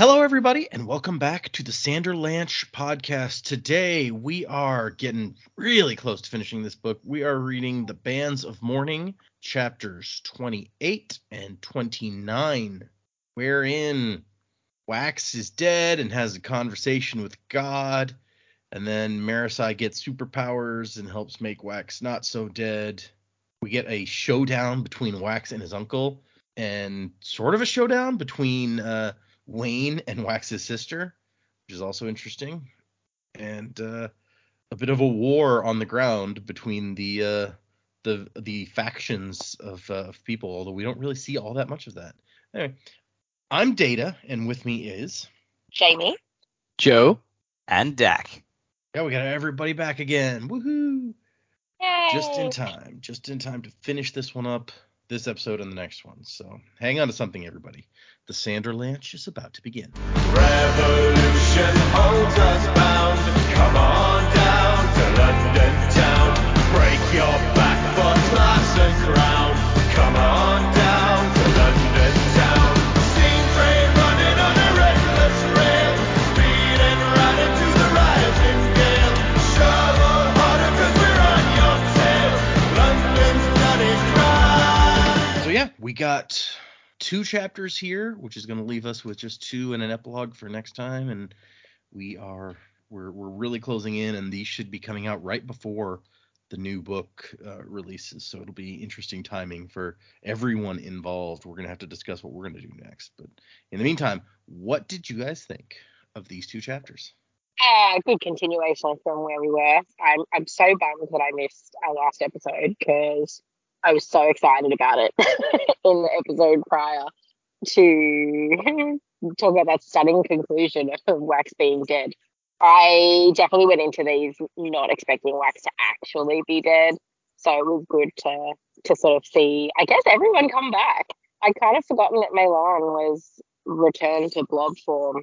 Hello, everybody, and welcome back to the Sanderlanche podcast. Today, we are getting really close to finishing this book. We are reading The Bands of Mourning, chapters 28 and 29, wherein Wax is dead and has a conversation with God, and then Marasi gets superpowers and helps make Wax not so dead. We get a showdown between Wax and his uncle, and sort of a showdown between uh, Wayne and Wax's sister, which is also interesting, and uh, a bit of a war on the ground between the uh, the the factions of, uh, of people. Although we don't really see all that much of that. Anyway, I'm Data, and with me is Jamie. Joe and Dak. yeah, we got everybody back again. Woohoo! Yay. Just in time, just in time to finish this one up, this episode and the next one. So hang on to something, everybody. The Sanderlanche is about to begin. Revolution holds us bound. Come on down to London town. Break your back for class and crown. Come on down to London town. Steam train running on a restless rail. Speeding right into the rising gale. Shovel harder we're on your tail. London's bloody. So yeah, we got two chapters here, which is going to leave us with just two and an epilogue for next time, and we are we're we're really closing in, and these should be coming out right before the new book uh, releases. So it'll be interesting timing for everyone involved. We're gonna have to discuss what we're gonna do next, but in the meantime, what did you guys think of these two chapters? Uh, good continuation from where we were. I'm I'm so bummed that I missed our last episode because I was so excited about it in the episode prior to talk about that stunning conclusion of Wax being dead. I definitely went into these not expecting Wax to actually be dead, so it was good to to sort of see. I guess everyone come back. I'd kind of forgotten that MeLaan was returned to blob form,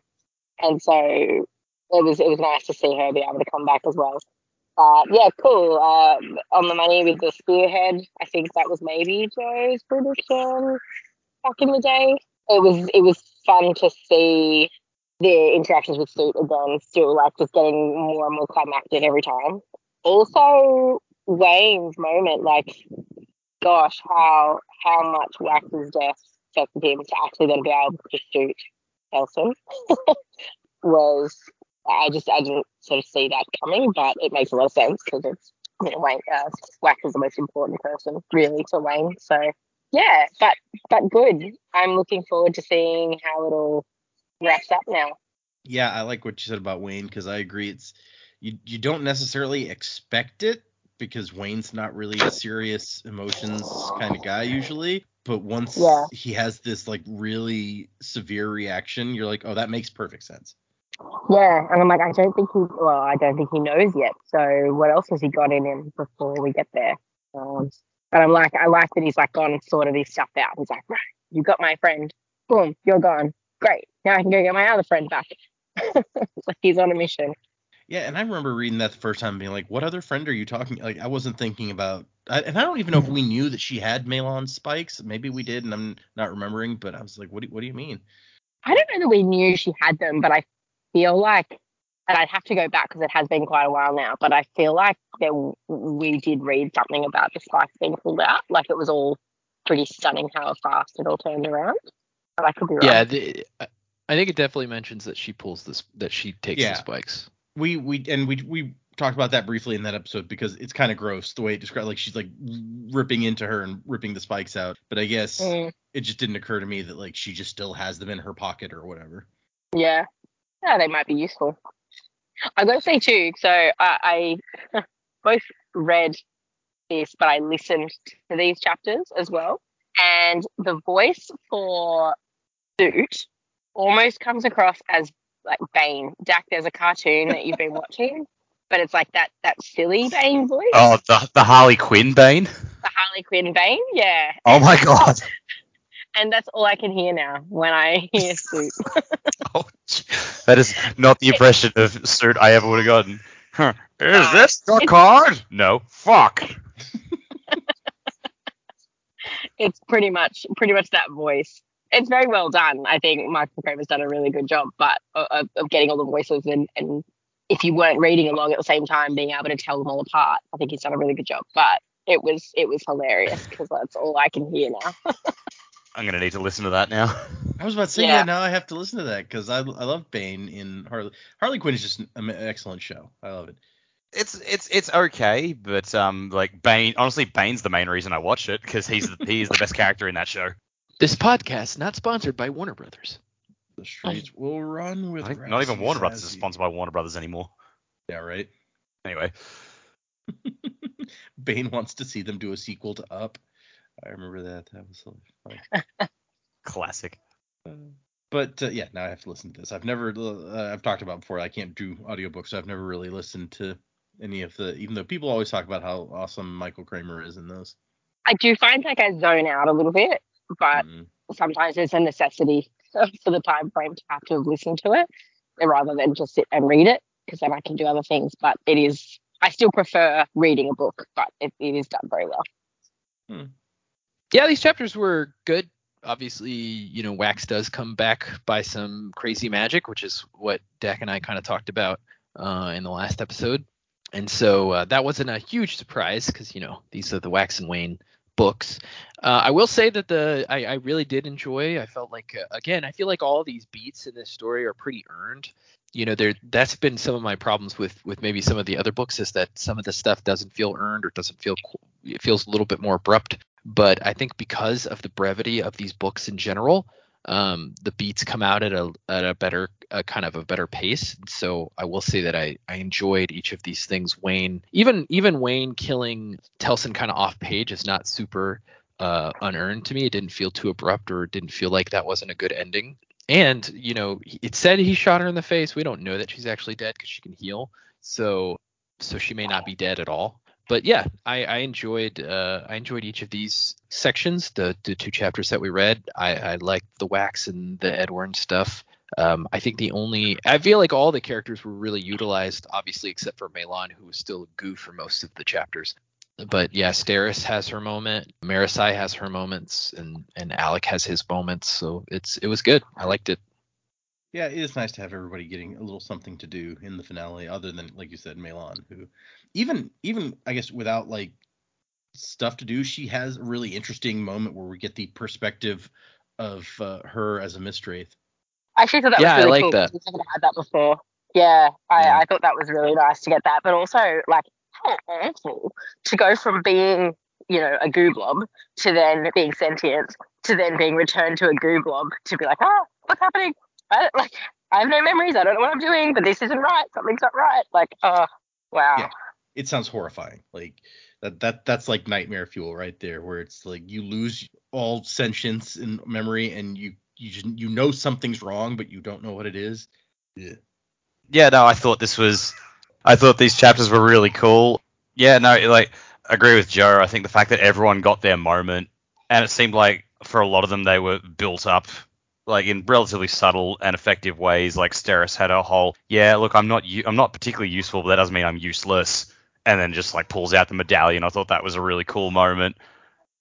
and so it was it was nice to see her be able to come back as well. But yeah, cool. Um, on the money with the spearhead, I think that was maybe Joe's prediction back in the day. It was it was fun to see the interactions with Suit again, still like just getting more and more climactic every time. Also, Wayne's moment, like, gosh, how how much Wax's death affected him to actually then be able to shoot Elson was I just I didn't sort of see that coming, but it makes a lot of sense because it's you know, Wayne uh, Wax is the most important person really to Wayne. So yeah, but but good. I'm looking forward to seeing how it all wraps up now. Yeah, I like what you said about Wayne because I agree. It's you you don't necessarily expect it because Wayne's not really a serious emotions kind of guy usually. But once Yeah. he has this like really severe reaction, you're like, oh, that makes perfect sense. Yeah, and I'm like, I don't think he well, I don't think he knows yet. So what else has he got in him before we get there? Um, but I'm like, I like that he's like gone and sorted his stuff out. He's like, right, you got my friend. Boom, you're gone. Great. Now I can go get my other friend back. like he's on a mission. Yeah, and I remember reading that the first time, being like, what other friend are you talking? Like, I wasn't thinking about, I, and I don't even know if we knew that she had MeLaan spikes. Maybe we did, and I'm not remembering. But I was like, what do what do you mean? I don't know that we knew she had them, but I feel like, and I'd have to go back because it has been quite a while now, but I feel like there we did read something about the spikes being pulled out. Like it was all pretty stunning how fast it all turned around. But I could be wrong. Yeah, the, I- I think it definitely mentions that she pulls this, that she takes Yeah. the spikes. we we and we we talked about that briefly in that episode because it's kind of gross the way it described like she's like ripping into her and ripping the spikes out but i guess Mm, it just didn't occur to me that like she just still has them in her pocket or whatever yeah. Yeah, they might be useful. I gotta say too, so I, I both read this, but I listened to these chapters as well. And the voice for Suit almost comes across as like Bane. Dak, there's a cartoon that you've been watching, but it's like that that silly Bane voice. Oh, the, the Harley Quinn Bane. The Harley Quinn Bane, yeah. Oh my god. And that's all I can hear now when I hear Suit. Oh, that is not the impression of cert I ever would have gotten. Huh. Is uh, this your card? No. Fuck. it's pretty much pretty much that voice. it's very well done. I think Michael has done a really good job, but uh, of, of getting all the voices and, and if you weren't reading along at the same time, being able to tell them all apart. I think he's done a really good job. But it was it was hilarious because that's all I can hear now. I'm gonna need to listen to that now. I was about to say, yeah, Yeah. now I have to listen to that because I, I love Bane in Harley. Harley Quinn is just an, an excellent show. I love it. It's it's it's okay, but um like Bane honestly Bane's the main reason I watch it because he's the, he's the best character in that show. This podcast not sponsored by Warner Brothers. The streets will run with. I think not even Warner Brothers is sponsored by Warner Brothers anymore. Yeah, right. Anyway, Bane wants to see them do a sequel to Up. I remember that. That was so funny. classic. But uh, yeah, now I have to listen to this. I've never, uh, I've talked about before. I can't do audiobooks, so I've never really listened to any of the. Even though people always talk about how awesome Michael Kramer is in those. I do find like I zone out a little bit, but Mm. sometimes it's a necessity for the time frame to have to have listened to it rather than just sit and read it because then I can do other things. But it is, I still prefer reading a book, but it, it is done very well. Yeah, these chapters were good. Obviously, you know, Wax does come back by some crazy magic, which is what Dak and I kind of talked about uh, in the last episode. And so uh, that wasn't a huge surprise because, you know, these are the Wax and Wayne books. Uh, I will say that the I, I really did enjoy. I felt like uh, again, I feel like all these beats in this story are pretty earned. You know, there that's been some of my problems with with maybe some of the other books is that some of the stuff doesn't feel earned or doesn't feel it feels a little bit more abrupt. But I think because of the brevity of these books in general, um, the beats come out at a at a better kind of a better pace. So I will say that I I enjoyed each of these things. Wayne, even even Wayne killing Telsin kind of off page is not super uh, unearned to me. It didn't feel too abrupt or didn't feel like that wasn't a good ending. And you know, it said he shot her in the face. We don't know that she's actually dead because she can heal. So so she may not be dead at all. But yeah, I, I enjoyed uh, I enjoyed each of these sections. The the two chapters that we read, I, I liked the wax and the Edwarn stuff. Um, I think the only I feel like all the characters were really utilized, obviously except for MeLaan, who was still a goof for most of the chapters. But yeah, Steris has her moment, Marasi has her moments, and and Allik has his moments. So it's it was good. I liked it. Yeah, it is nice to have everybody getting a little something to do in the finale, other than like you said, Melon, who even even I guess without like stuff to do, she has a really interesting moment where we get the perspective of uh, her as a Mistwraith. I actually thought that Yeah, was really like cool. that. We haven't had that before. Yeah, I, Yeah. I thought that was really nice to get that. But also, like, how awful to go from being, you know, a goo blob to then being sentient to then being returned to a goo blob to be like, oh, what's happening? I, like, I have no memories. I don't know what I'm doing, but this isn't right. Something's not right. Like, oh, wow. Yeah. It sounds horrifying. Like that that that's like nightmare fuel right there, where it's like you lose all sentience and memory, and you you just, you know something's wrong, but you don't know what it is. Yeah. yeah, no, I thought this was, I thought these chapters were really cool. Yeah, no, like, I agree with Joe. I think the fact that everyone got their moment, and it seemed like for a lot of them they were built up, like in relatively subtle and effective ways. Like Steris had a whole, yeah, look, I'm not, I'm not particularly useful, but that doesn't mean I'm useless. And then just like pulls out the medallion. I thought that was a really cool moment.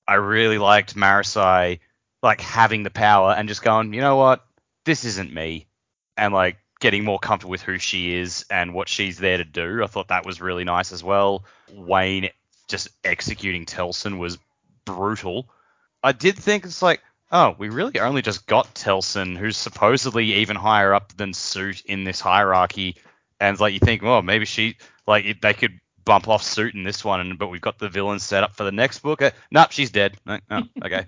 I really liked Marasi like having the power and just going, you know what, this isn't me, and like getting more comfortable with who she is and what she's there to do. I thought that was really nice as well. Wayne just executing Telsin was brutal. I did think it's like, oh, we really only just got Telsin, who's supposedly even higher up than Suit in this hierarchy, and like you think, well, maybe she like they could bump off Suit in this one, and but we've got the villain set up for the next book. Uh, nope, she's dead. Okay.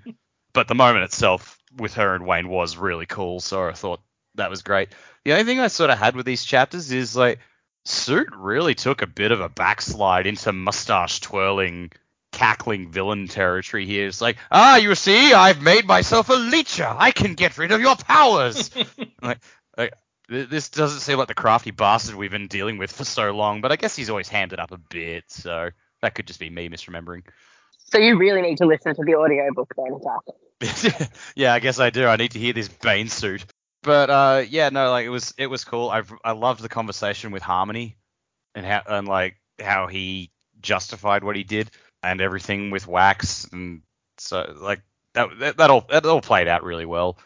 but the moment itself with her and Wayne was really cool, so I thought that was great. The only thing I sort of had with these chapters is like Suit really took a bit of a backslide into mustache twirling, cackling villain territory here. It's like, ah, you see, I've made myself a leecher. I can get rid of your powers. like, like, this doesn't seem like the crafty bastard we've been dealing with for so long, but I guess he's always hammed it up a bit, so that could just be me misremembering. So you really need to listen to the audiobook then, Jack. yeah, I guess I do. I need to hear this Bane suit. But uh, yeah, no, like it was it was cool. I I loved the conversation with Harmony and how and like how he justified what he did and everything with Wax and so like that that, that all that all played out really well.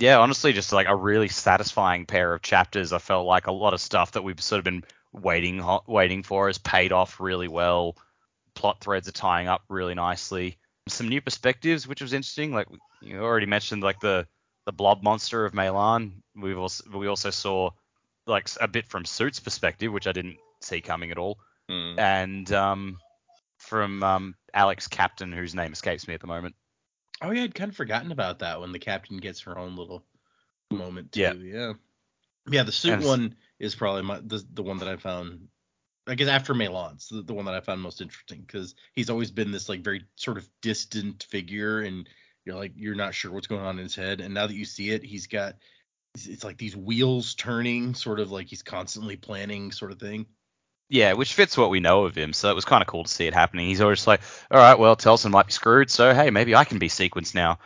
Yeah, honestly, just like a really satisfying pair of chapters. I felt like a lot of stuff that we've sort of been waiting waiting for has paid off really well. Plot threads are tying up really nicely. Some new perspectives, which was interesting. Like you already mentioned, like the the blob monster of MeLaan. We've also we also saw like a bit from Suit's perspective, which I didn't see coming at all, Hmm. and um, from um, Allik's Captain, whose name escapes me at the moment. Oh yeah, I'd kind of forgotten about that when the captain gets her own little moment too. Yeah. Yeah. Yeah, the suit one is probably my the, the one that I found I guess after MeLaan's the, the one that I found most interesting because he's always been this like very sort of distant figure and you're like you're not sure what's going on in his head and now that you see it he's got it's- it's like these wheels turning sort of like he's constantly planning sort of thing. Yeah, which fits what we know of him. So it was kind of cool to see it happening. He's always like, all right, well, Telsin might be screwed, so hey, maybe I can be sequenced now.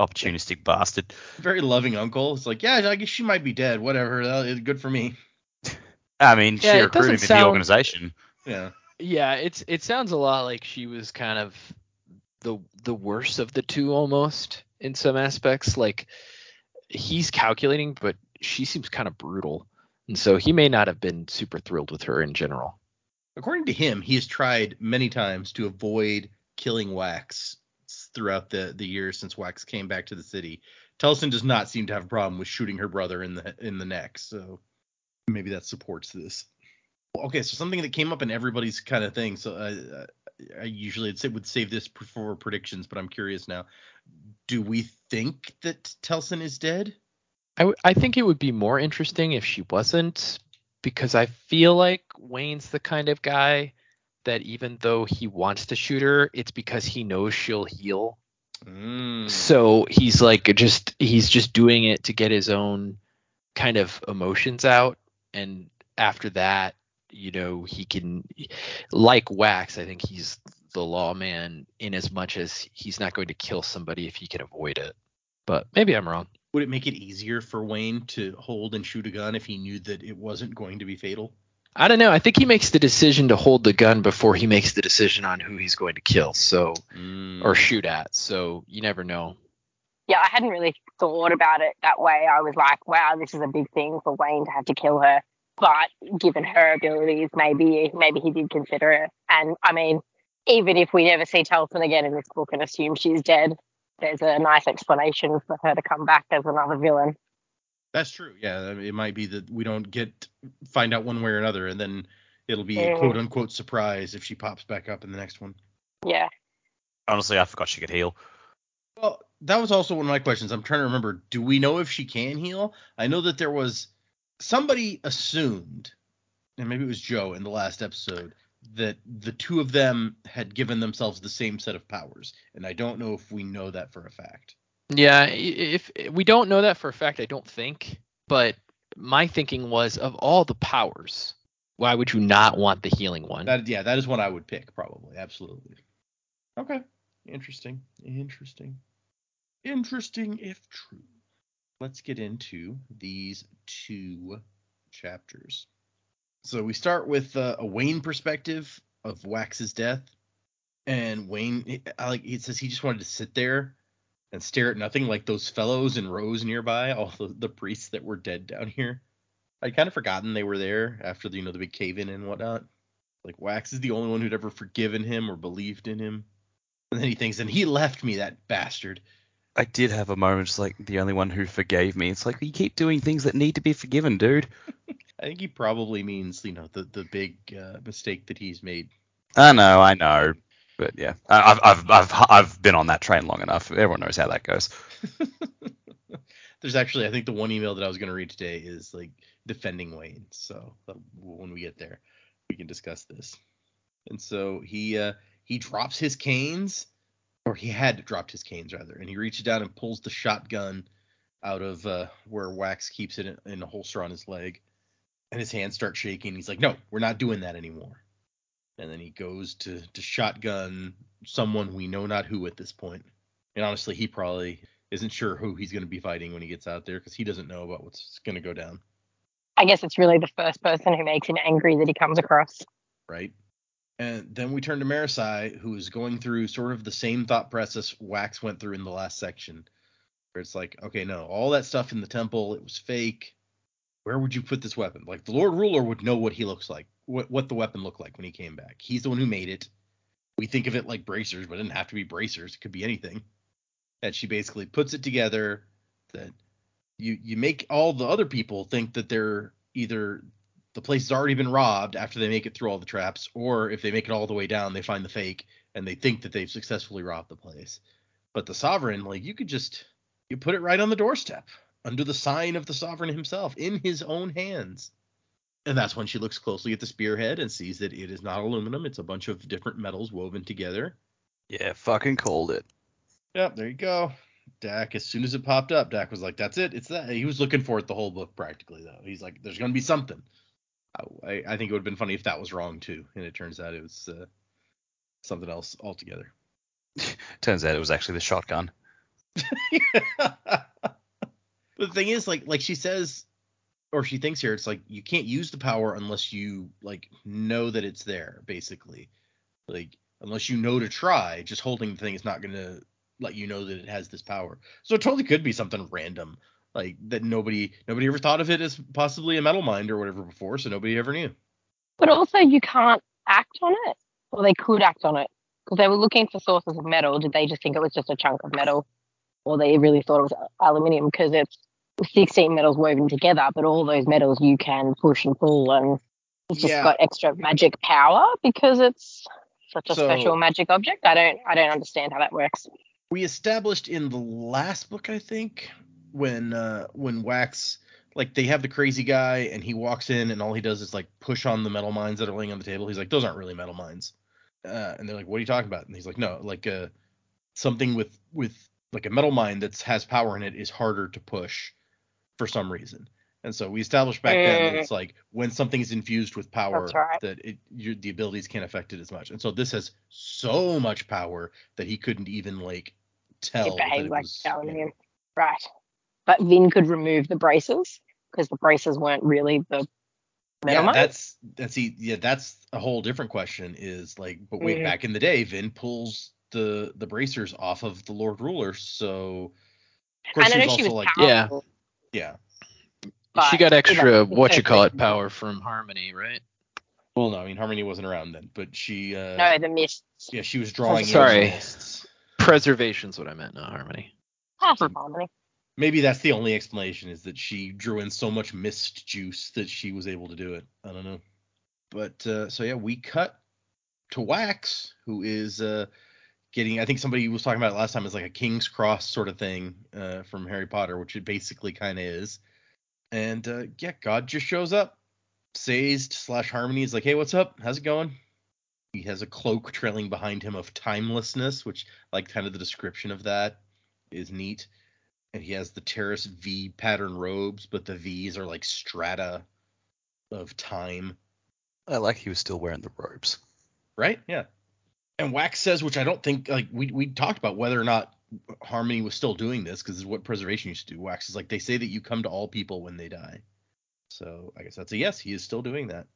Opportunistic bastard. Very loving uncle. It's like, yeah, I guess she might be dead. Whatever. that- Good for me. I mean, Yeah, she it recruited doesn't him in the organization. Yeah. Yeah, it's it sounds a lot like she was kind of the the worst of the two almost in some aspects. Like he's calculating, but she seems kind of brutal, and so he may not have been super thrilled with her in general. According to him, he has tried many times to avoid killing Wax throughout the, the years since Wax came back to the city. Telsin does not seem to have a problem with shooting her brother in the in the neck, so maybe that supports this. Okay, so something that came up in everybody's kind of thing. So I, usually would save this for predictions, but I'm curious now. Do we think that Telsin is dead? I, w- I think it would be more interesting if she wasn't, because I feel like Wayne's the kind of guy that even though he wants to shoot her, it's because he knows she'll heal. Mm. So he's like just he's just doing it to get his own kind of emotions out, and after that, you know, he can like Wax. I think he's the lawman in as much as he's not going to kill somebody if he can avoid it. But maybe I'm wrong. Would it make it easier for Wayne to hold and shoot a gun if he knew that it wasn't going to be fatal? I don't know. I think he makes the decision to hold the gun before he makes the decision on who he's going to kill. So Mm. or shoot at. So you never know. Yeah, I hadn't really thought about it that way. I was like, wow, this is a big thing for Wayne to have to kill her. But given her abilities, maybe maybe he did consider it. And I mean, even if we never see Telsin again in this book and assume she's dead, there's a nice explanation for her to come back as another villain. That's true. Yeah, it might be that we don't get find out one way or another, and then it'll be a Mhm. quote unquote surprise if she pops back up in the next one. Yeah. Honestly, I forgot she could heal. Well, that was also one of my questions. I'm trying to remember. Do we know if she can heal? I know that there was somebody assumed, and maybe it was Joe in the last episode, that the two of them had given themselves the same set of powers, and I don't know if we know that for a fact. Yeah, i- if we don't know that for a fact, I don't think. But my thinking was of all the powers, why would you not want the healing one? That yeah, that is what I would pick probably. Absolutely. Okay. Interesting. Interesting. Interesting if true. Let's get into these two chapters. So we start with uh, a Wayne perspective of Wax's death, and Wayne, I like he says he just wanted to sit there and stare at nothing, like those fellows in rows nearby, all the, the priests that were dead down here. I'd kind of forgotten they were there after the you know the big cave in and whatnot. Like Wax is the only one who'd ever forgiven him or believed in him. And then he thinks, and he left me, that bastard. I did have a moment, just like the only one who forgave me. It's like you keep doing things that need to be forgiven, dude. I think he probably means, you know, the the big uh, mistake that he's made. I know, I know, but yeah, I- I've I've I've I've been on that train long enough. Everyone knows how that goes. There's actually, I think the one email that I was going to read today is like defending Wayne. So uh, when we get there, we can discuss this. And so he uh, he drops his canes, or he had dropped his canes rather, and he reaches down and pulls the shotgun out of uh, where Wax keeps it in, in a holster on his leg, and his hands start shaking. He's like, "No, we're not doing that anymore." And then he goes to to shotgun someone we know not who at this point. And honestly, he probably isn't sure who he's going to be fighting when he gets out there because he doesn't know about what's going to go down, I guess it's really the first person who makes him angry that he comes across. right? And then we turn to Marasi, who is going through sort of the same thought process Wax went through in the last section, Where it's like, okay, no, all that stuff in the temple, it was fake. Where would you put this weapon? Like the Lord Ruler would know what he looks like, what what the weapon looked like when he came back. He's the one who made it. We think of it like bracers, but it didn't have to be bracers. It could be anything. That she basically puts it together. That you you make all the other people think that they're either the place has already been robbed after they make it through all the traps, or if they make it all the way down, they find the fake and they think that they've successfully robbed the place. But the sovereign, like you could just you put it right on the doorstep under the sign of the sovereign himself in his own hands. And that's when she looks closely at the spearhead and sees that it is not aluminum, it's a bunch of different metals woven together. Yeah, fucking cold it. Yep, there you go. Dak, as soon as it popped up, Dak was like, "That's it. It's that." He was looking for it the whole book practically, though. He's like, "There's gonna be something." I, I think it would have been funny if that was wrong too, and it turns out it was uh, something else altogether. Turns out it was actually the shotgun. but the thing is, like, like she says, or she thinks here, it's like you can't use the power unless you like know that it's there, basically. Like, unless you know to try, just holding the thing is not gonna let you know that it has this power. So it totally could be something random, like that nobody nobody ever thought of it as possibly a metalmind or whatever before, so nobody ever knew. But also, you can't act on it, or they could act on it because they were looking for sources of metal. Did they just think it was just a chunk of metal, or they really thought it was aluminium because it's 16 metals woven together? But all those metals you can push and pull, and it's just Yeah. got extra magic power because it's such a So- special magic object. I don't, I don't understand how that works. we established in the last book, I think, when uh when Wax like they have the crazy guy and he walks in and all he does is like push on the metalminds that are laying on the table. He's like, those aren't really metalminds. Uh, and they're like, what are you talking about? And he's like, no, like uh something with with like a metalmind that has power in it is harder to push for some reason. And so we established back then that Mm. it's like when something is infused with power right. that it your, the abilities can't affect it as much. And so this has so much power that he couldn't even like tell It that behaves it like was aluminium, right? But Vin could remove the braces because the braces weren't really the metal yeah, mines. that's that's e- yeah, that's a whole different question. Is like, but wait, Mhm. back in the day, Vin pulls the the bracers off of the Lord Ruler, so of course I she know was she also was like, Yeah. powerful, yeah. but she got you extra know, what you call it power from Harmony, right? Well, no, I mean Harmony wasn't around then, but she, uh, No, the mist. yeah, she was drawing in Sorry. mists. Preservation's what I meant, not Harmony. Half of harmony. Maybe that's the only explanation is that she drew in so much mist juice that she was able to do it. I don't know. But uh, so yeah, we cut to Wax, who is uh, getting. I think somebody was talking about it last time. Is like a King's Cross sort of thing uh, from Harry Potter, which it basically kind of is. And uh, yeah, God just shows up. Sazed slash Harmony is like, hey, what's up? How's it going? He has a cloak trailing behind him of timelessness, which like kind of the description of that is neat and he has the Terris V pattern robes, but the V's are like strata of time, I like he was still wearing the robes. right? Yeah. And Wax says, which I don't think like we we talked about whether or not Harmony was still doing this because it's what preservation used to do. Wax is like they say that you come to all people when they die, so I guess that's a yes. He is still doing that,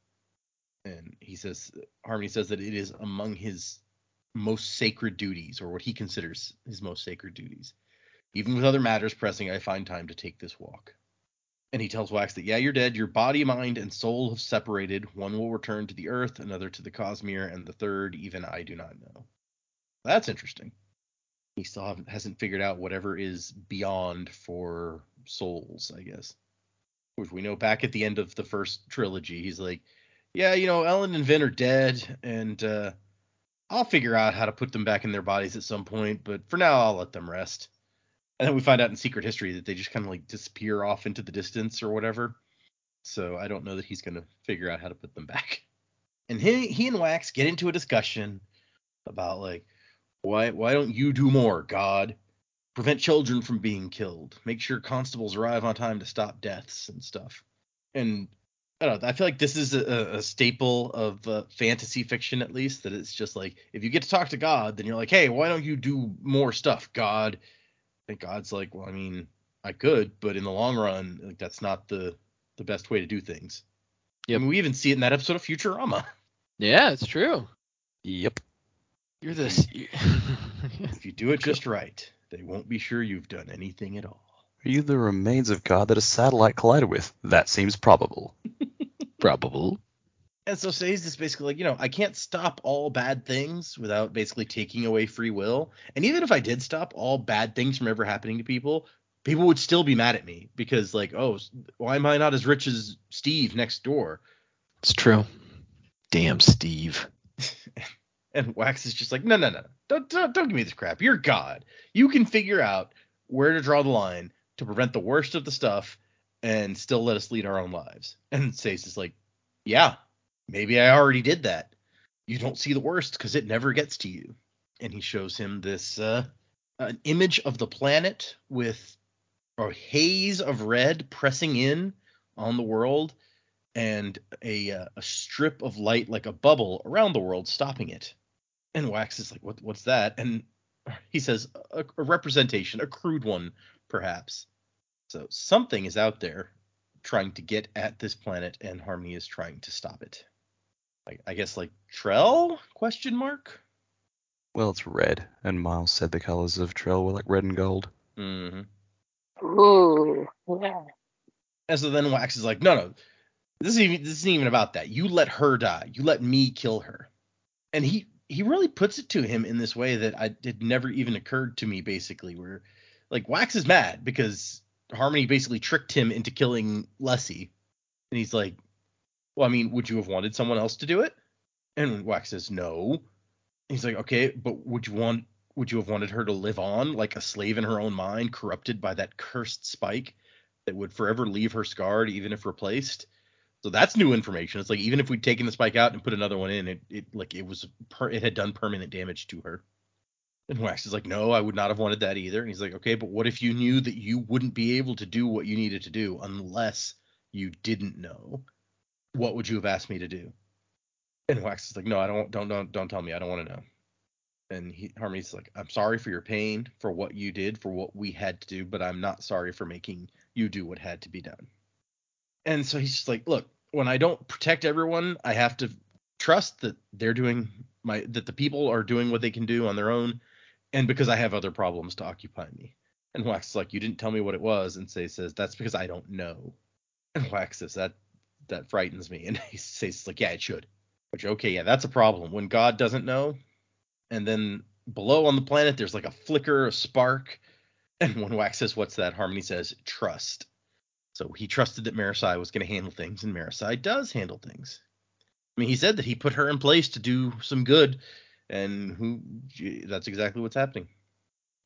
and he says Harmony says that it is among his most sacred duties, or what he considers his most sacred duties. Even with other matters pressing, I find time to take this walk. And he tells Wax that, yeah, you're dead. Your body, mind, and soul have separated. One will return to the earth, another to the Cosmere, and the third, even I do not know. That's interesting. He still hasn't figured out whatever is beyond for souls, I guess. Which we know back at the end of the first trilogy, he's like, yeah, you know, Elend and Vin are dead, and uh, I'll figure out how to put them back in their bodies at some point, but for now, I'll let them rest. And then we find out in Secret History that they just kind of like disappear off into the distance or whatever. So I don't know that he's going to figure out how to put them back. And he, he and Wax get into a discussion about like, why why don't you do more, God? Prevent children from being killed. Make sure constables arrive on time to stop deaths and stuff. And I don't know. I feel like this is a, a staple of uh, fantasy fiction, at least. That it's just like if you get to talk to God, then you're like, hey, why don't you do more stuff, God? And God's like, well, I mean, I could, but in the long run, like that's not the the best way to do things. Yeah, I mean, we even see it in that episode of Futurama. Yeah, it's true. Yep. You're this. If you do it just right, they won't be sure you've done anything at all. Are you the remains of God that a satellite collided with? That seems probable. Probable. And so Sazed is basically like, you know, I can't stop all bad things without basically taking away free will. And even if I did stop all bad things from ever happening to people, people would still be mad at me because, like, oh, why am I not as rich as Steve next door? It's true. Damn, Steve. And Wax is just like, no, no, no, don't, don't, don't give me this crap. You're God. You can figure out where to draw the line to prevent the worst of the stuff and still let us lead our own lives. And Sazed is like, yeah, maybe I already did that. You don't see the worst because it never gets to you. And he shows him this uh, an image of the planet with a haze of red pressing in on the world and a uh, a strip of light like a bubble around the world stopping it. And Wax is like, "What? What's that?" And he says, "A, a representation, a crude one, perhaps." So something is out there trying to get at this planet, and Harmony is trying to stop it. Like, I guess like Trell? Question mark. Well, it's red, and Miles said the colors of Trell were like red and gold. Mm-hmm. Ooh, yeah. And so then Wax is like, "No, no, this isn't even, this isn't even about that. You let her die. You let me kill her." And he he really puts it to him in this way that I it never even occurred to me. Basically, where like Wax is mad because Harmony basically tricked him into killing Lessie, and he's like, "Well, I mean, would you have wanted someone else to do it?" And Wax says, "No." He's like, "Okay, but would you want would you have wanted her to live on like a slave in her own mind, corrupted by that cursed spike that would forever leave her scarred, even if replaced?" So that's new information. It's like even if we'd taken the spike out and put another one in, it, it like it was per, it had done permanent damage to her. And Wax is like, no, I would not have wanted that either. And he's like, okay, but what if you knew that you wouldn't be able to do what you needed to do unless you didn't know? What would you have asked me to do? And Wax is like, no, I don't, don't, don't, don't tell me. I don't want to know. And he, Harmony's like, I'm sorry for your pain, for what you did, for what we had to do, but I'm not sorry for making you do what had to be done. And so he's just like, look, when I don't protect everyone, I have to trust that they're doing my that the people are doing what they can do on their own, and because I have other problems to occupy me. And Wax is like, you didn't tell me what it was, and Sazed says that's because I don't know. And Wax says that that frightens me, and he says like, yeah, it should. Which okay, yeah, that's a problem when God doesn't know, and then below on the planet there's like a flicker, a spark, and when Wax says, what's that? Harmony says, trust. So he trusted that Marasi was going to handle things, and Marasi does handle things. I mean, he said that he put her in place to do some good, and who that's exactly what's happening.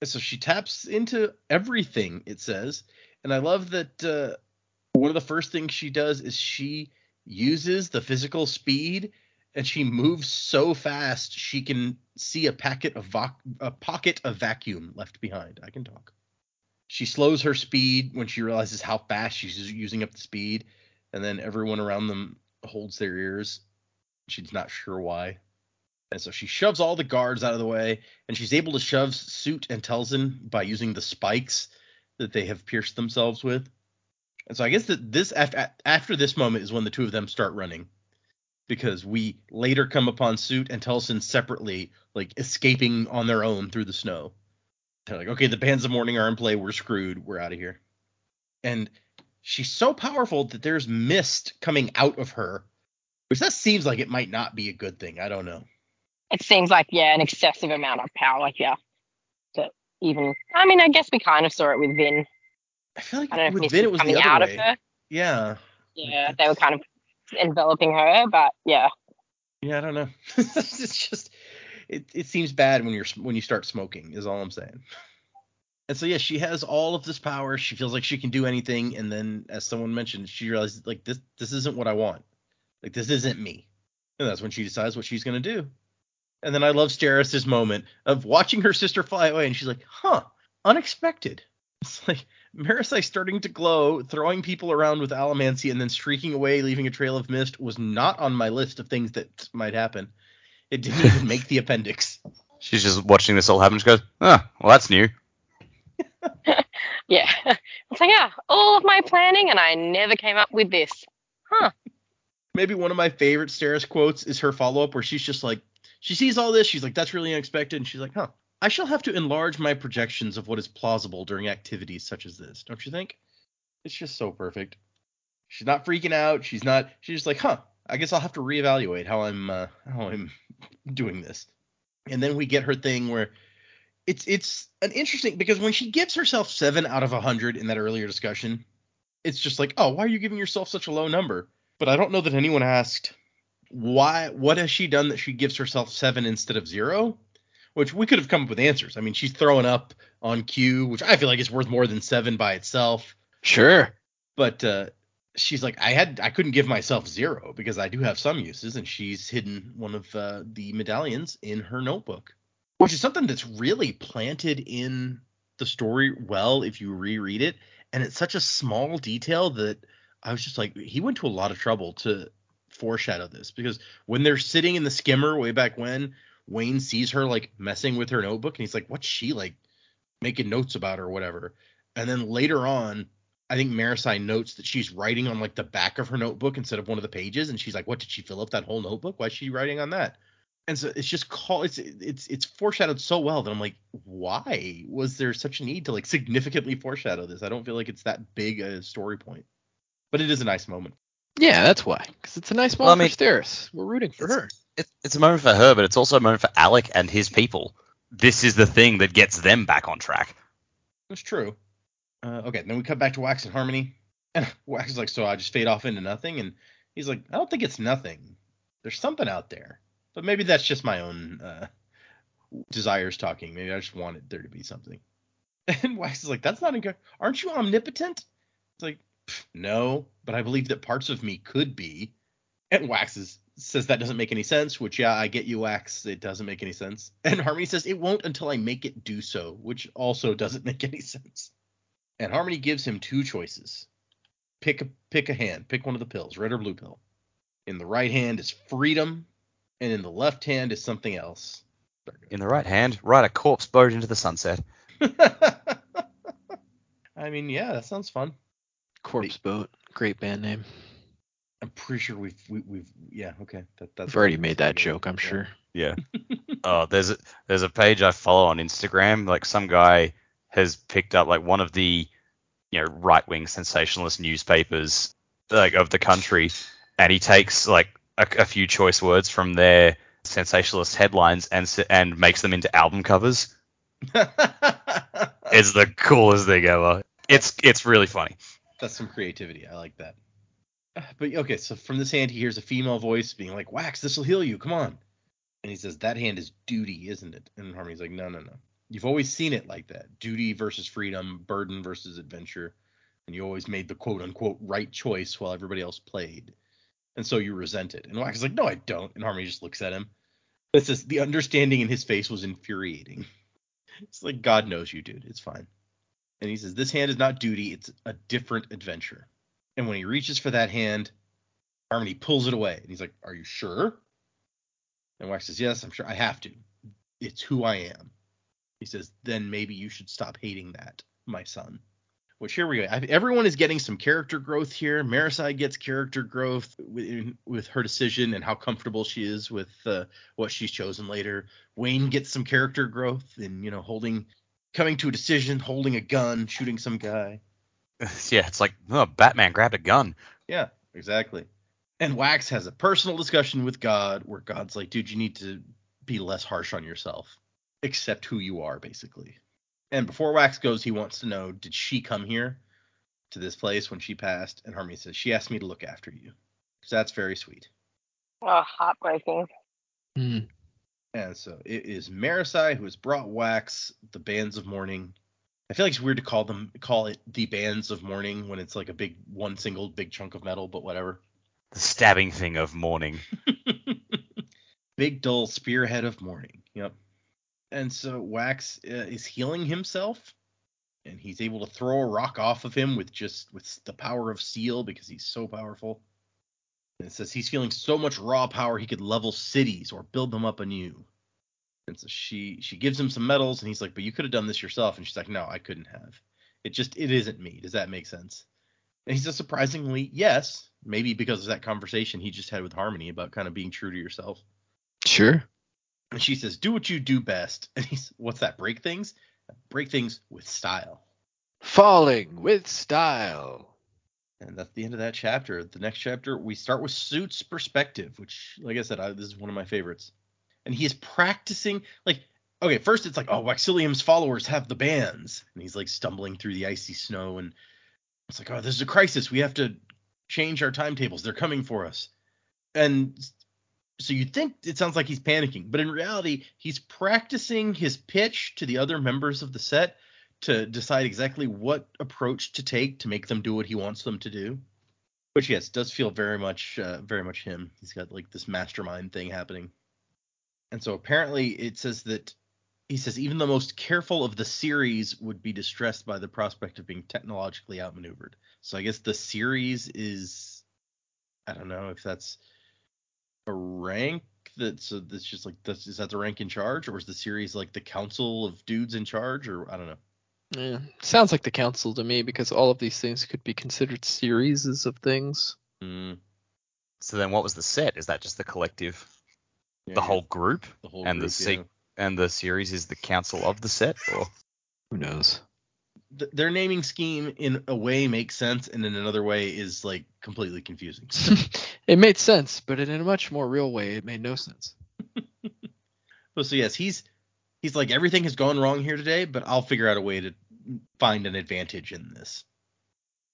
So she taps into everything, it says, and I love that uh, one of the first things she does is she uses the physical speed, and she moves so fast she can see a packet of a pocket of vacuum left behind. I can talk she slows her speed when she realizes how fast she's using up the speed, and then everyone around them holds their ears. She's not sure why. And so she shoves all the guards out of the way, and she's able to shove Suit and Telsin by using the spikes that they have pierced themselves with. And so I guess that this after, this moment is when the two of them start running, because we later come upon Suit and Telsin separately, like escaping on their own through the snow. They're like, okay, the bands of mourning are in play. We're screwed. We're out of here. And she's so powerful that there's mist coming out of her, which that seems like it might not be a good thing. I don't know. It seems like yeah, an excessive amount of power Yeah. To even, I mean, I guess we kind of saw it with Vin. I feel like I don't know with if Vin it was the out other of her. Yeah. Yeah, they were kind of enveloping her, but yeah, Yeah, I don't know. it's just it, it seems bad when you're when you start smoking is all I'm saying. And so yeah, she has all of this power. She feels like she can do anything, and then as someone mentioned, she realizes like this this isn't what I want. Like this isn't me. And that's when she decides what she's gonna do. And then I love Steris's moment of watching her sister fly away, and she's like, "Huh, unexpected." It's like Marasi starting to glow, throwing people around with allomancy, and then streaking away, leaving a trail of mist was not on my list of things that might happen. It didn't even make the appendix. She's just watching this all happen. She goes, "Ah, well, that's new." yeah. It's like yeah, all of my planning, and I never came up with this. Huh? Maybe one of my favorite Steris quotes is her follow up where she's just like, she sees all this, she's like, that's really unexpected, and she's like, huh, I shall have to enlarge my projections of what is plausible during activities such as this, don't you think? It's just so perfect. She's not freaking out. She's not. She's just like, huh. I guess I'll have to reevaluate how I'm uh, how I'm doing this. And then we get her thing where it's it's an interesting because when she gives herself seven out of a hundred in that earlier discussion, it's just like, oh, why are you giving yourself such a low number? But I don't know that anyone asked why. What has she done that she gives herself seven instead of zero? Which we could have come up with answers. I mean, she's throwing up on cue, which I feel like is worth more than seven by itself. Sure. But uh, she's like, I had, I couldn't give myself zero because I do have some uses, and she's hidden one of uh, the medallions in her notebook, which is something that's really planted in the story well if you reread it, and it's such a small detail that I was just like, he went to a lot of trouble to foreshadow this because when they're sitting in the skimmer way back when, Wayne sees her like messing with her notebook, and he's like, what's she like making notes about or whatever, and then later on I think Marasi notes that she's writing on like the back of her notebook instead of one of the pages, and she's like, "What did she fill up that whole notebook? Why is she writing on that?" And so it's just call it's it's it's foreshadowed so well that I'm like, why was there such a need to like significantly foreshadow this? I don't feel like it's that big a story point, but it is a nice moment. Yeah, that's why. Because it's a nice Well, I moment mean, for Steris. We're rooting for her. It, it's a moment for her, but it's also a moment for Allik and his people. This is the thing that gets them back on track. It's true. Uh, okay, then we cut back to Wax and Harmony, and Wax is like, "So I just fade off into nothing," and he's like, "I don't think it's nothing. There's something out there, but maybe that's just my own uh, desires talking. Maybe I just wanted there to be something." And Wax is like, "That's not inc- Aren't you omnipotent?" It's like, "No, but I believe that parts of me could be." And Wax is, says that doesn't make any sense, which yeah, I get you, Wax. It doesn't make any sense. And Harmony says it won't until I make it do so, which also doesn't make any sense. And Harmony gives him two choices. Pick a pick a hand, pick one of the pills, red or blue pill. In the right hand is freedom, and in the left hand is something else. In the right hand, ride a corpse boat into the sunset. I mean, yeah, that sounds fun. Corpse Boat. Great band name. I'm pretty sure we've we, we've yeah okay that that's I've already made that joke, I'm Yeah. sure. Yeah. oh, there's a, there's a page I follow on Instagram. Like some guy has picked up like one of the you know right wing sensationalist newspapers like of the country, and he takes like a, a few choice words from their sensationalist headlines and and makes them into album covers. It's the coolest thing ever. It's it's really funny. That's some creativity. I like that. But okay, so from this hand, he hears a female voice being like, "Wax, this will heal you. Come on." And he says, "That hand is duty, isn't it?" And Harmony's like, "No, no, no. You've always seen it like that: duty versus freedom, burden versus adventure, and you always made the quote unquote right choice while everybody else played, and so you resent it." And Wax is like, "No, I don't." And Harmony just looks at him. It says the understanding in his face was infuriating. It's like God knows you, dude. It's fine. And he says, This hand is not duty, it's a different adventure. And when he reaches for that hand, Harmony pulls it away. And he's like, Are you sure? And Wax says, Yes, I'm sure I have to. It's who I am. He says, Then maybe you should stop hating that, my son. Which here we go. Everyone is getting some character growth here. Marasi gets character growth with, with her decision and how comfortable she is with uh, what she's chosen later. Wayne gets some character growth in, you know, holding, coming to a decision, holding a gun, shooting some guy. yeah, it's like oh, Batman grabbed a gun. Yeah, exactly. And Wax has a personal discussion with God where God's like, dude, you need to be less harsh on yourself. Accept who you are, basically. And before Wax goes, he wants to know, did she come here to this place when she passed? And Harmony says, she asked me to look after you. So that's very sweet. Oh, heartbreaking. Hmm. And so it is Marasi who has brought Wax the bands of mourning. I feel like it's weird to call them call it the bands of mourning when it's like a big one single big chunk of metal, but whatever. The stabbing thing of mourning. big dull spearhead of mourning. Yep. And so Wax uh, is healing himself, and he's able to throw a rock off of him with just with the power of steel because he's so powerful. And it says he's feeling so much raw power he could level cities or build them up anew. And so she she gives him some medals, and he's like, "But you could have done this yourself." And she's like, "No, I couldn't have. It just it isn't me. Does that make sense?" And he says, surprisingly, yes. Maybe because of that conversation he just had with Harmony about kind of being true to yourself. Sure. And she says, "Do what you do best." And he's, "What's that? Break things? Break things with style." Falling with style. And that's the end of that chapter. The next chapter, we start with Suit's perspective, which, like I said, I, this is one of my favorites. And he is practicing, like, okay, first it's like, oh, Waxillium's followers have the bands. And he's like stumbling through the icy snow. And it's like, oh, this is a crisis. We have to change our timetables. They're coming for us. And so you think it sounds like he's panicking, but in reality, he's practicing his pitch to the other members of the set to decide exactly what approach to take to make them do what he wants them to do. Which yes, does feel very much uh, very much him. He's got like this mastermind thing happening. And so apparently it says that he says even the most careful of the series would be distressed by the prospect of being technologically outmaneuvered. So I guess the series is I don't know if that's a rank that's uh, that's just like that's is that the rank in charge or is the series like the council of dudes in charge or I don't know. Yeah, sounds like the council to me because all of these things could be considered series of things. Mm, So then, what was the set? Is that just the collective, yeah, the whole group, the whole and the se- yeah. and the series is the council of the set, or Who knows? Th- their naming scheme in a way makes sense and in another way is like completely confusing. it made sense, but in a much more real way, it made no sense. Well, so yes, he's he's like everything has gone wrong here today, but I'll figure out a way to find an advantage in this,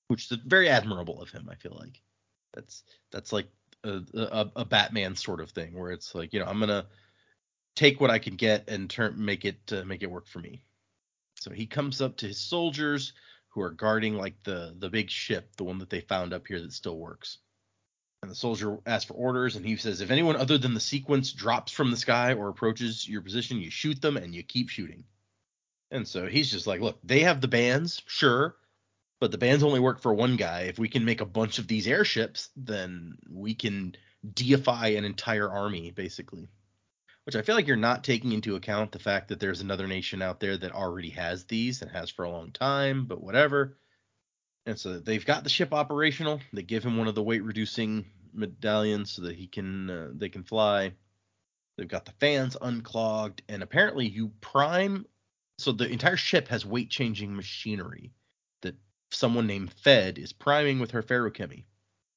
which is very admirable of him. I feel like that's that's like a, a, a Batman sort of thing where it's like you know I'm gonna take what I can get and turn make it uh, make it work for me. So he comes up to his soldiers who are guarding like the the big ship, the one that they found up here that still works. And the soldier asks for orders, and he says, if anyone other than the sequence drops from the sky or approaches your position, you shoot them and you keep shooting. And so he's just like, look, they have the bands, sure, but the bands only work for one guy. If we can make a bunch of these airships, then we can deify an entire army, basically. Which I feel like you're not taking into account the fact that there's another nation out there that already has these and has for a long time, but whatever. And so they've got the ship operational. They give him one of the weight reducing medallions so that he can uh, they can fly. They've got the fans unclogged, and apparently you prime. So the entire ship has weight changing machinery someone named Fed is priming with her ferrochemy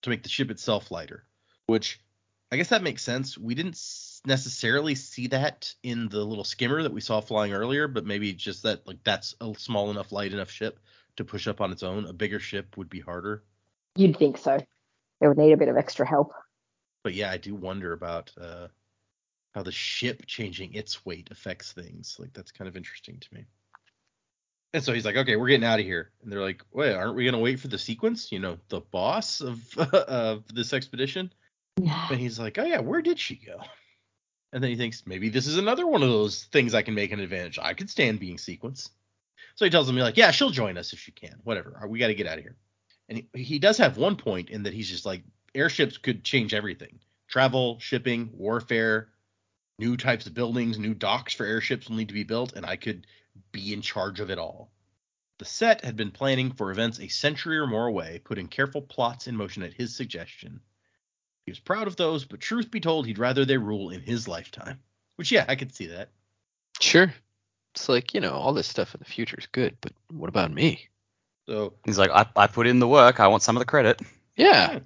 to make the ship itself lighter. Which I guess that makes sense. We didn't necessarily see that in the little skimmer that we saw flying earlier, but maybe just that like that's a small enough, light enough ship to push up on its own. A bigger ship would be harder. You'd think so. They would need a bit of extra help. But yeah, I do wonder about uh, how the ship changing its weight affects things. Like that's kind of interesting to me. And so he's like, "Okay, we're getting out of here." And they're like, "Wait, aren't we gonna wait for the sequence? You know, the boss of of this expedition?" Yeah. And he's like, "Oh yeah, where did she go?" And then he thinks maybe this is another one of those things I can make an advantage. I could stand being sequenced. So he tells him, like, yeah, she'll join us if she can. Whatever. Uh, we got to get out of here. And he, he does have one point in that he's just like, airships could change everything travel, shipping, warfare, new types of buildings, new docks for airships will need to be built, and I could be in charge of it all. The set had been planning for events a century or more away, putting careful plots in motion at his suggestion. He was proud of those, but truth be told, he'd rather they rule in his lifetime. Which, yeah, I could see that. Sure. It's like, you know, all this stuff in the future is good, but what about me? So, he's like, I, I put in the work. I want some of the credit. Yeah.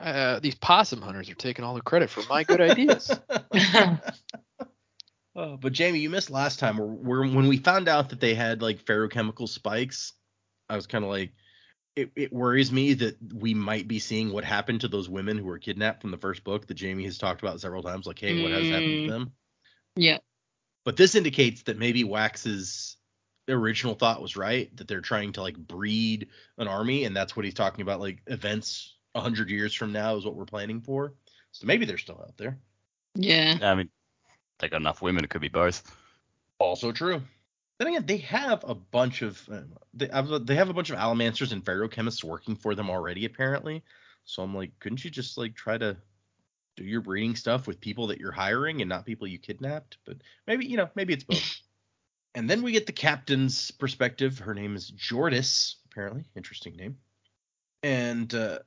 Uh, these possum hunters are taking all the credit for my good ideas. Oh, but Jamie, you missed last time where, where when we found out that they had like ferrochemical spikes, I was kind of like, it, it worries me that we might be seeing what happened to those women who were kidnapped from the first book that Jamie has talked about several times. Like, hey, what has happened to Mm. them? Yeah. But this indicates that maybe Wax's original thought was right, that they're trying to like breed an army, and that's what he's talking about. Like events a hundred years from now is what we're planning for. So maybe they're still out there. Yeah. I mean, they got enough women. It could be both. Also true. Then again, they have a bunch of uh, they have, they have a bunch of allomancers and ferrochemists working for them already, apparently. So I'm like, couldn't you just like try to do your breeding stuff with people that you're hiring and not people you kidnapped? But maybe you know, maybe it's both. and then we get the captain's perspective. Her name is Jordis, apparently, interesting name. And uh,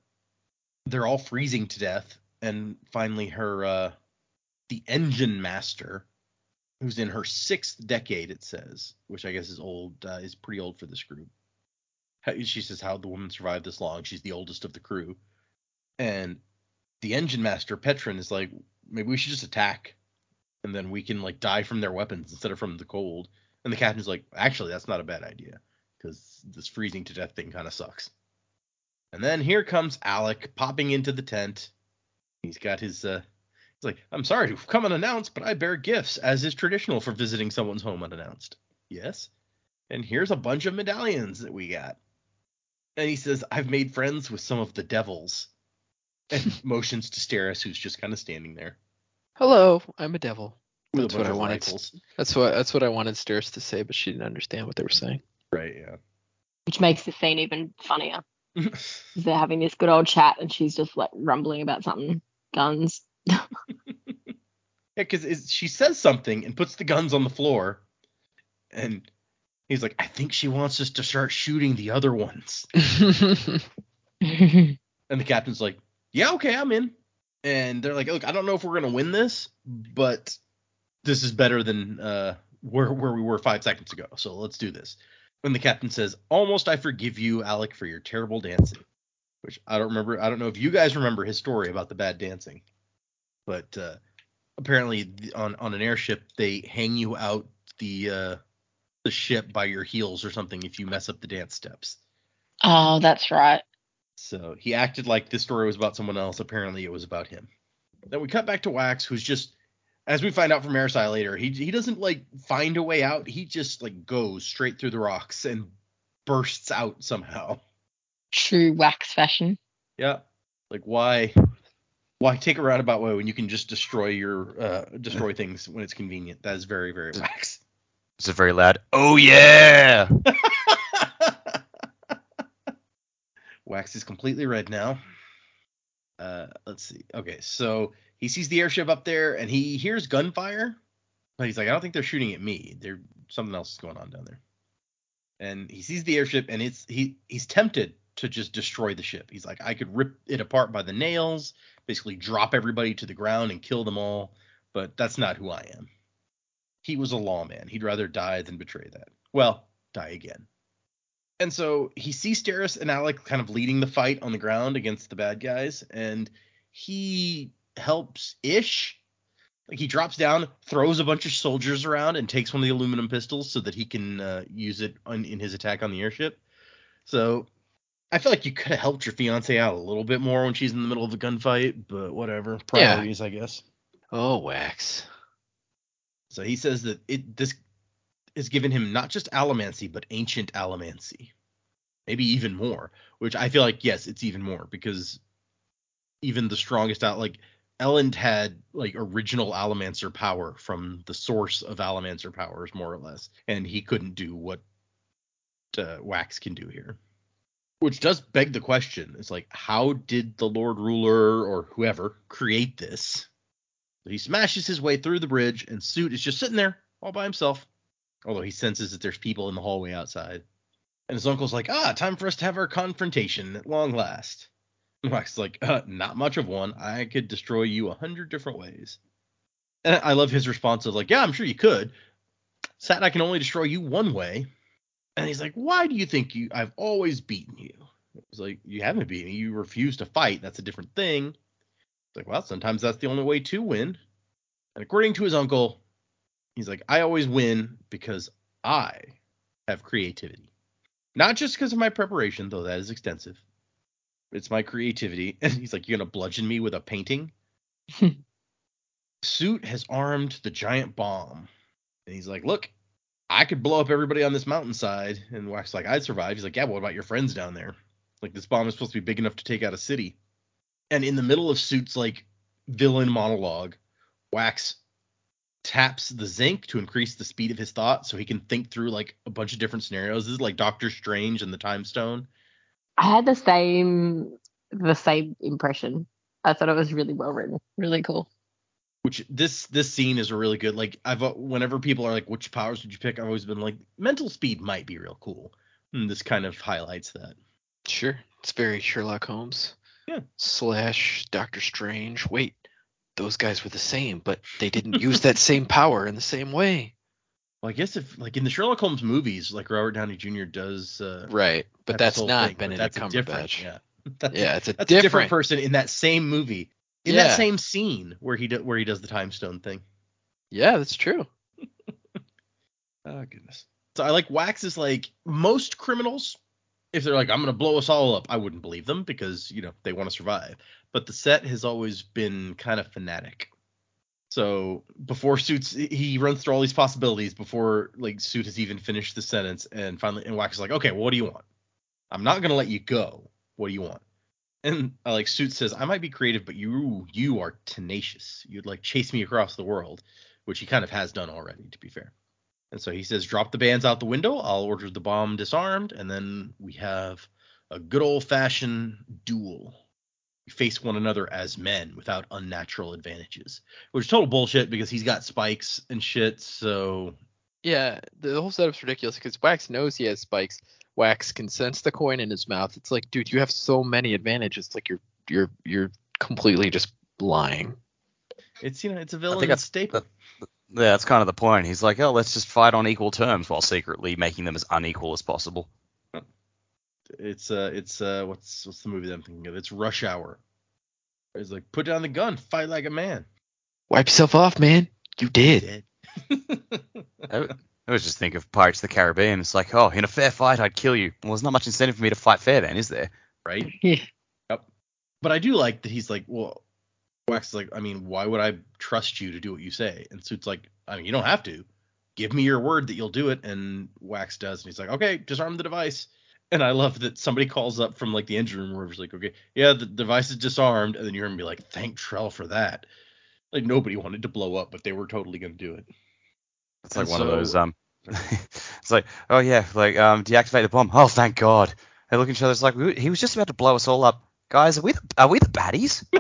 they're all freezing to death. And finally, her uh, the engine master who's in her sixth decade, it says, which I guess is old, uh, is pretty old for this group. She says how the woman survived this long. She's the oldest of the crew, and the engine master Petron is like, maybe we should just attack, and then we can like die from their weapons instead of from the cold. And the captain's like, actually, that's not a bad idea because this freezing to death thing kind of sucks. And then here comes Allik popping into the tent. He's got his uh he's like, I'm sorry to come unannounced, but I bear gifts, as is traditional for visiting someone's home unannounced. Yes. And here's a bunch of medallions that we got. And he says, I've made friends with some of the devils. And motions to Steris, who's just kind of standing there. Hello, I'm a devil. With That's a what I wanted. rifles. That's what that's what I wanted Steris to say, but she didn't understand what they were saying. Right, yeah. Which makes the scene even funnier. They're having this good old chat and she's just like rumbling about something. Guns. Yeah, because she says something and puts the guns on the floor, and he's like, "I think she wants us to start shooting the other ones." And the captain's like, "Yeah, okay, I'm in." And they're like, "Look, I don't know if we're gonna win this, but this is better than uh, where where we were five seconds ago. So let's do this." And the captain says, "Almost, I forgive you, Allik, for your terrible dancing." Which I don't remember. I don't know if you guys remember his story about the bad dancing, but uh, apparently on on an airship they hang you out the uh, the ship by your heels or something if you mess up the dance steps. oh, that's right. So he acted like this story was about someone else. Apparently, it was about him. Then we cut back to Wax, who's just, as we find out from Marasi later, he he doesn't like find a way out. He just like goes straight through the rocks and bursts out somehow. True wax fashion. Yeah, like why, why take a roundabout way when you can just destroy your uh destroy things when it's convenient? That is very very Wax. It's a very loud. Oh yeah. Wax is completely red now. Uh, let's see. Okay, so he sees the airship up there and he hears gunfire, but he's like, I don't think they're shooting at me. There, something else is going on down there. And he sees the airship and it's he he's tempted to just destroy the ship. He's like, I could rip it apart by the nails, basically drop everybody to the ground and kill them all, but that's not who I am. He was a lawman. He'd rather die than betray that. Well, die again. And so he sees Steris and Allik kind of leading the fight on the ground against the bad guys, and he helps ish. Like he drops down, throws a bunch of soldiers around, and takes one of the aluminum pistols so that he can uh, use it on, in his attack on the airship. So I feel like you could have helped your fiance out a little bit more when she's in the middle of a gunfight, but whatever. Yeah. Priorities, I guess. oh, wax. So he says that it this has given him not just allomancy, but ancient allomancy. Maybe even more. Which I feel like yes, it's even more because even the strongest out like Elend had like original allomancer power from the source of allomancer powers, more or less, and he couldn't do what uh, Wax can do here. Which does beg the question: It's like, how did the Lord Ruler or whoever create this? He smashes his way through the bridge, and Suit is just sitting there all by himself. Although he senses that there's people in the hallway outside. And his uncle's like, ah, time for us to have our confrontation at long last. And is like, uh, not much of one. I could destroy you a hundred different ways. And I love his response of like, yeah, I'm sure you could. Sat, I can only destroy you one way. And he's like, why do you think you I've always beaten you? It's like, you haven't beaten me. You refuse to fight. That's a different thing. It's like, well, sometimes that's the only way to win. And according to his uncle, he's like, I always win because I have creativity. Not just because of my preparation, though that is extensive. It's my creativity. And he's like, You're going to bludgeon me with a painting? Suit has armed the giant bomb. And he's like, Look, I could blow up everybody on this mountainside. And Wax like, I'd survive. He's like, Yeah, what about your friends down there? Like, this bomb is supposed to be big enough to take out a city. And in the middle of Suit's like villain monologue, Wax taps the zinc to increase the speed of his thought so he can think through like a bunch of different scenarios. This is like Doctor Strange and the Time Stone. I had the same the same impression. I thought it was really well written, really cool. Which this this scene is a really good like I've uh, whenever people are like which powers would you pick I've always been like mental speed might be real cool. And this kind of highlights that. Sure. It's very Sherlock Holmes. Yeah. Slash Doctor Strange. Wait, those guys were the same, but they didn't use that same power in the same way. Well, I guess if like in the Sherlock Holmes movies, like Robert Downey Jr. does. Uh, Right, but that's not thing, Benedict that's different- Cumberbatch. Yeah, that's, Yeah, it's a that's a different different. person in that same movie, in Yeah. that same scene where he do, where he does the time stone thing. Yeah, that's true. Oh goodness. So I like Wax is like most criminals. If they're like, I'm gonna blow us all up, I wouldn't believe them because you know they want to survive. But the set has always been kind of fanatic. So before Suits, he runs through all these possibilities before like Suit has even finished the sentence, and finally, and Wax is like, okay, well, what do you want? I'm not gonna let you go. What do you want? And uh, like Suit says, I might be creative, but you you are tenacious. You'd like chase me across the world, which he kind of has done already, to be fair. And so he says, drop the bands out the window. I'll order the bomb disarmed, and then we have a good old fashioned duel. We face one another as men without unnatural advantages, which is total bullshit because he's got spikes and shit. So Yeah, the whole setup's ridiculous because Wax knows he has spikes. Wax can sense the coin in his mouth. It's like, dude, you have so many advantages. It's like you're you're you're completely just lying. it's you know it's a villain think that's staple. that- Yeah, that's kind of the point. He's like, oh, let's just fight on equal terms while secretly making them as unequal as possible. It's uh it's uh what's what's the movie that I'm thinking of? It's Rush Hour. It's like put down the gun, fight like a man. Wipe yourself off, man. You did. Dead. I was just think of Pirates of the Caribbean. It's like, oh, in a fair fight, I'd kill you. Well, there's not much incentive for me to fight fair, then, is there? right? Yeah. Yep. But I do like that he's like, well, Wax is like, I mean, why would I trust you to do what you say? And Suit's like, I mean, you don't have to. Give me your word that you'll do it. And Wax does, and he's like, okay, disarm the device. And I love that somebody calls up from like the engine room where it's like, okay, yeah, the device is disarmed, and then you're going to be like, thank Trell for that. Like nobody wanted to blow up, but they were totally gonna do it. It's like And one of those. Um, it's like, oh yeah, like um, deactivate the bomb. Oh, thank God. They look at each other. It's like we, he was just about to blow us all up, guys. Are we the, are we the baddies?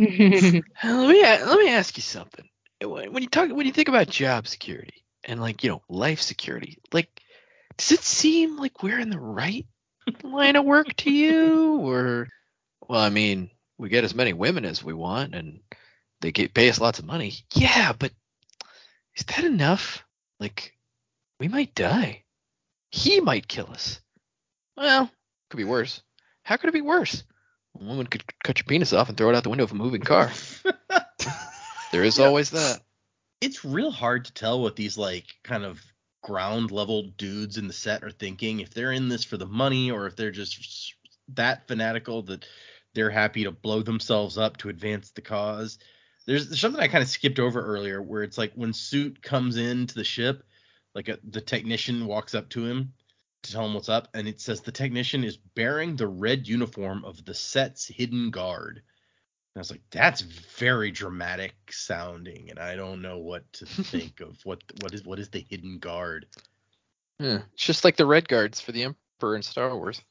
Let me let me ask you something. When when you talk when you think about job security and like you know life security, like does it seem like we're in the right line of work to you, or well, I mean, we get as many women as we want and they get pay us lots of money. Yeah, but is that enough? Like we might die. He might kill us. Well, could be worse. How could it be worse? A woman could cut your penis off and throw it out the window of a moving car. There is Yeah. always that. it's real hard to tell what these like kind of ground level dudes in the set are thinking if they're in this for the money or if they're just that fanatical that they're happy to blow themselves up to advance the cause there's, there's something i kind of skipped over earlier where it's like when suit comes into the ship like a, the technician walks up to him to tell him what's up and it says the technician is bearing the red uniform of the set's hidden guard and I was like, that's very dramatic sounding, and I don't know what to think of what what is what is the hidden guard, Yeah. It's just like the red guards for the Emperor in Star Wars.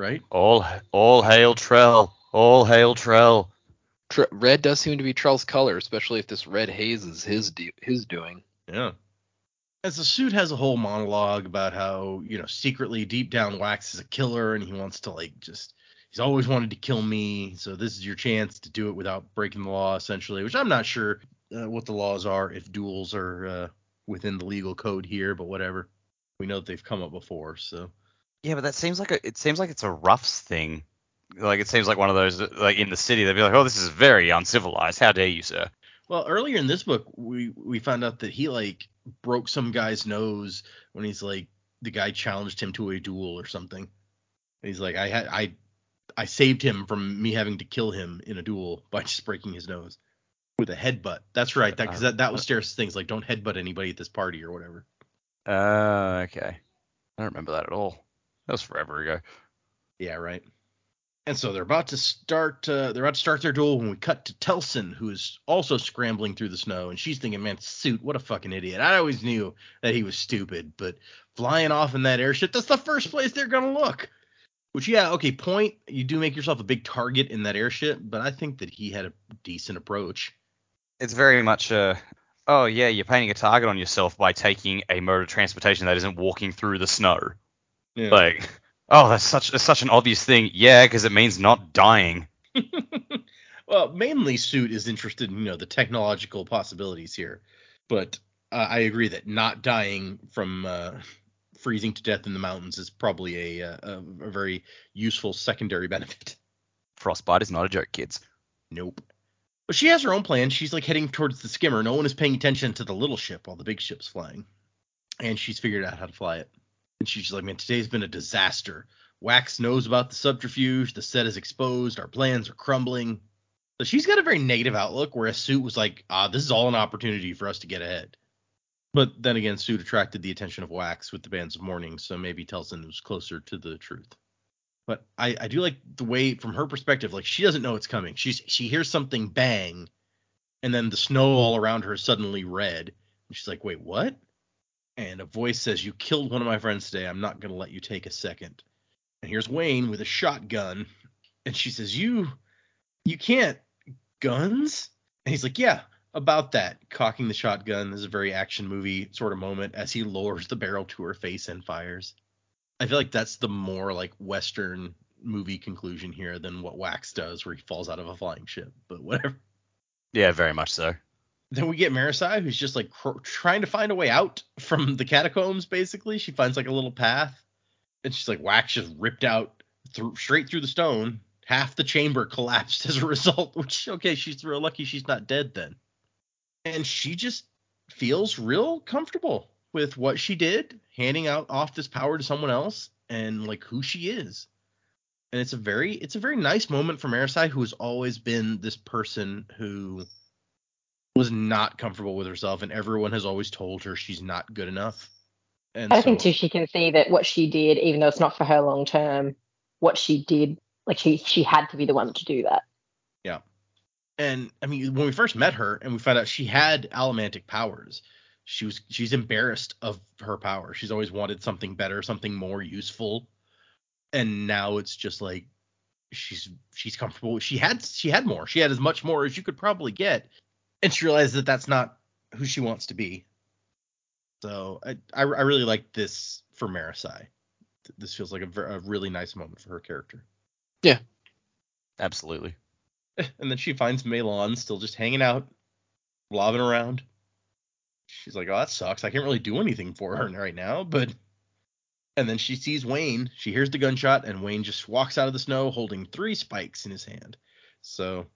right? All all hail Trell. All hail Trell. Tr- red does seem to be Trell's color, especially if this red haze is his do- his doing. Yeah. As the suit has a whole monologue about how you know secretly deep down Wax is a killer, and he wants to like just he's always wanted to kill me, so this is your chance to do it without breaking the law, essentially. Which I'm not sure uh, what the laws are if duels are uh, within the legal code here, but whatever. We know that they've come up before, so. Yeah, but that seems like a, it seems like it's a roughs thing. Like it seems like one of those like in the city they'd be like, oh, this is very uncivilized. How dare you, sir? Well, earlier in this book, we we found out that he like broke some guy's nose when he's like the guy challenged him to a duel or something. And he's like, I had I I saved him from me having to kill him in a duel by just breaking his nose with a headbutt. That's right, that because that, that was Steris' things like don't headbutt anybody at this party or whatever. Uh, okay. I don't remember that at all. That was forever ago. Yeah, right. And so they're about to start. Uh, they're about to start their duel when we cut to Telsin, who is also scrambling through the snow, and she's thinking, "Man, suit, what a fucking idiot! I always knew that he was stupid, but flying off in that airship—that's the first place they're gonna look." Which, yeah, okay, point. You do make yourself a big target in that airship, but I think that he had a decent approach. It's very much a oh yeah, you're painting a target on yourself by taking a mode of transportation that isn't walking through the snow. Yeah. Like, oh, that's such that's such an obvious thing. Yeah, because it means not dying. well, Well, mainly Suit is interested in you know the technological possibilities here, but uh, I agree that not dying from uh, freezing to death in the mountains is probably a, a a very useful secondary benefit. Frostbite is not a joke, kids. Nope. But she has her own plan. She's like heading towards the skimmer. No one is paying attention to the little ship while the big ship's flying. And she's figured out how to fly it. And she's like, man, today's been a disaster. Wax knows about the subterfuge. The set is exposed. Our plans are crumbling. So she's got a very negative outlook, whereas Suit was like, ah, this is all an opportunity for us to get ahead. But then again, Suit attracted the attention of Wax with the bands of mourning, so maybe Telsin was closer to the truth. But I, I do like the way from her perspective, like she doesn't know it's coming. She's she hears something bang, and then the snow all around her is suddenly red. And she's like, wait, what? And a voice says, You killed one of my friends today. I'm not gonna let you take a second. And here's Wayne with a shotgun. And she says, You you can't guns? And he's like, Yeah, about that. Cocking the shotgun This is a very action movie sort of moment as he lowers the barrel to her face and fires. I feel like that's the more like Western movie conclusion here than what Wax does, where he falls out of a flying ship. But whatever. Yeah, very much so. Then we get Marasi, who's just like cr- trying to find a way out from the catacombs. Basically, she finds like a little path, and she's like, Wax just ripped out through straight through the stone. Half the chamber collapsed as a result. Which okay, she's real lucky she's not dead then. And she just feels real comfortable with what she did, handing out off this power to someone else, and like who she is. And it's a very it's a very nice moment for Marasi, who has always been this person who was not comfortable with herself, and everyone has always told her she's not good enough. And I so, think too she can see that what she did, even though it's not for her long term, what she did, like she she had to be the one to do that. Yeah, and I mean, when we first met her and we found out she had allomantic powers, she was she's embarrassed of her power. She's always wanted something better, something more useful, and now it's just like she's she's comfortable. She had she had more. She had as much more as you could probably get, and she realizes that that's not who she wants to be. So I I, I really like this for Marasi. This feels like a, ver- a really nice moment for her character. Yeah, absolutely. And then she finds MeLaan still just hanging out, lobbing around. She's like, "Oh, that sucks. I can't really do anything for her right now." But and then she sees Wayne. She hears the gunshot, and Wayne just walks out of the snow holding three spikes in his hand. So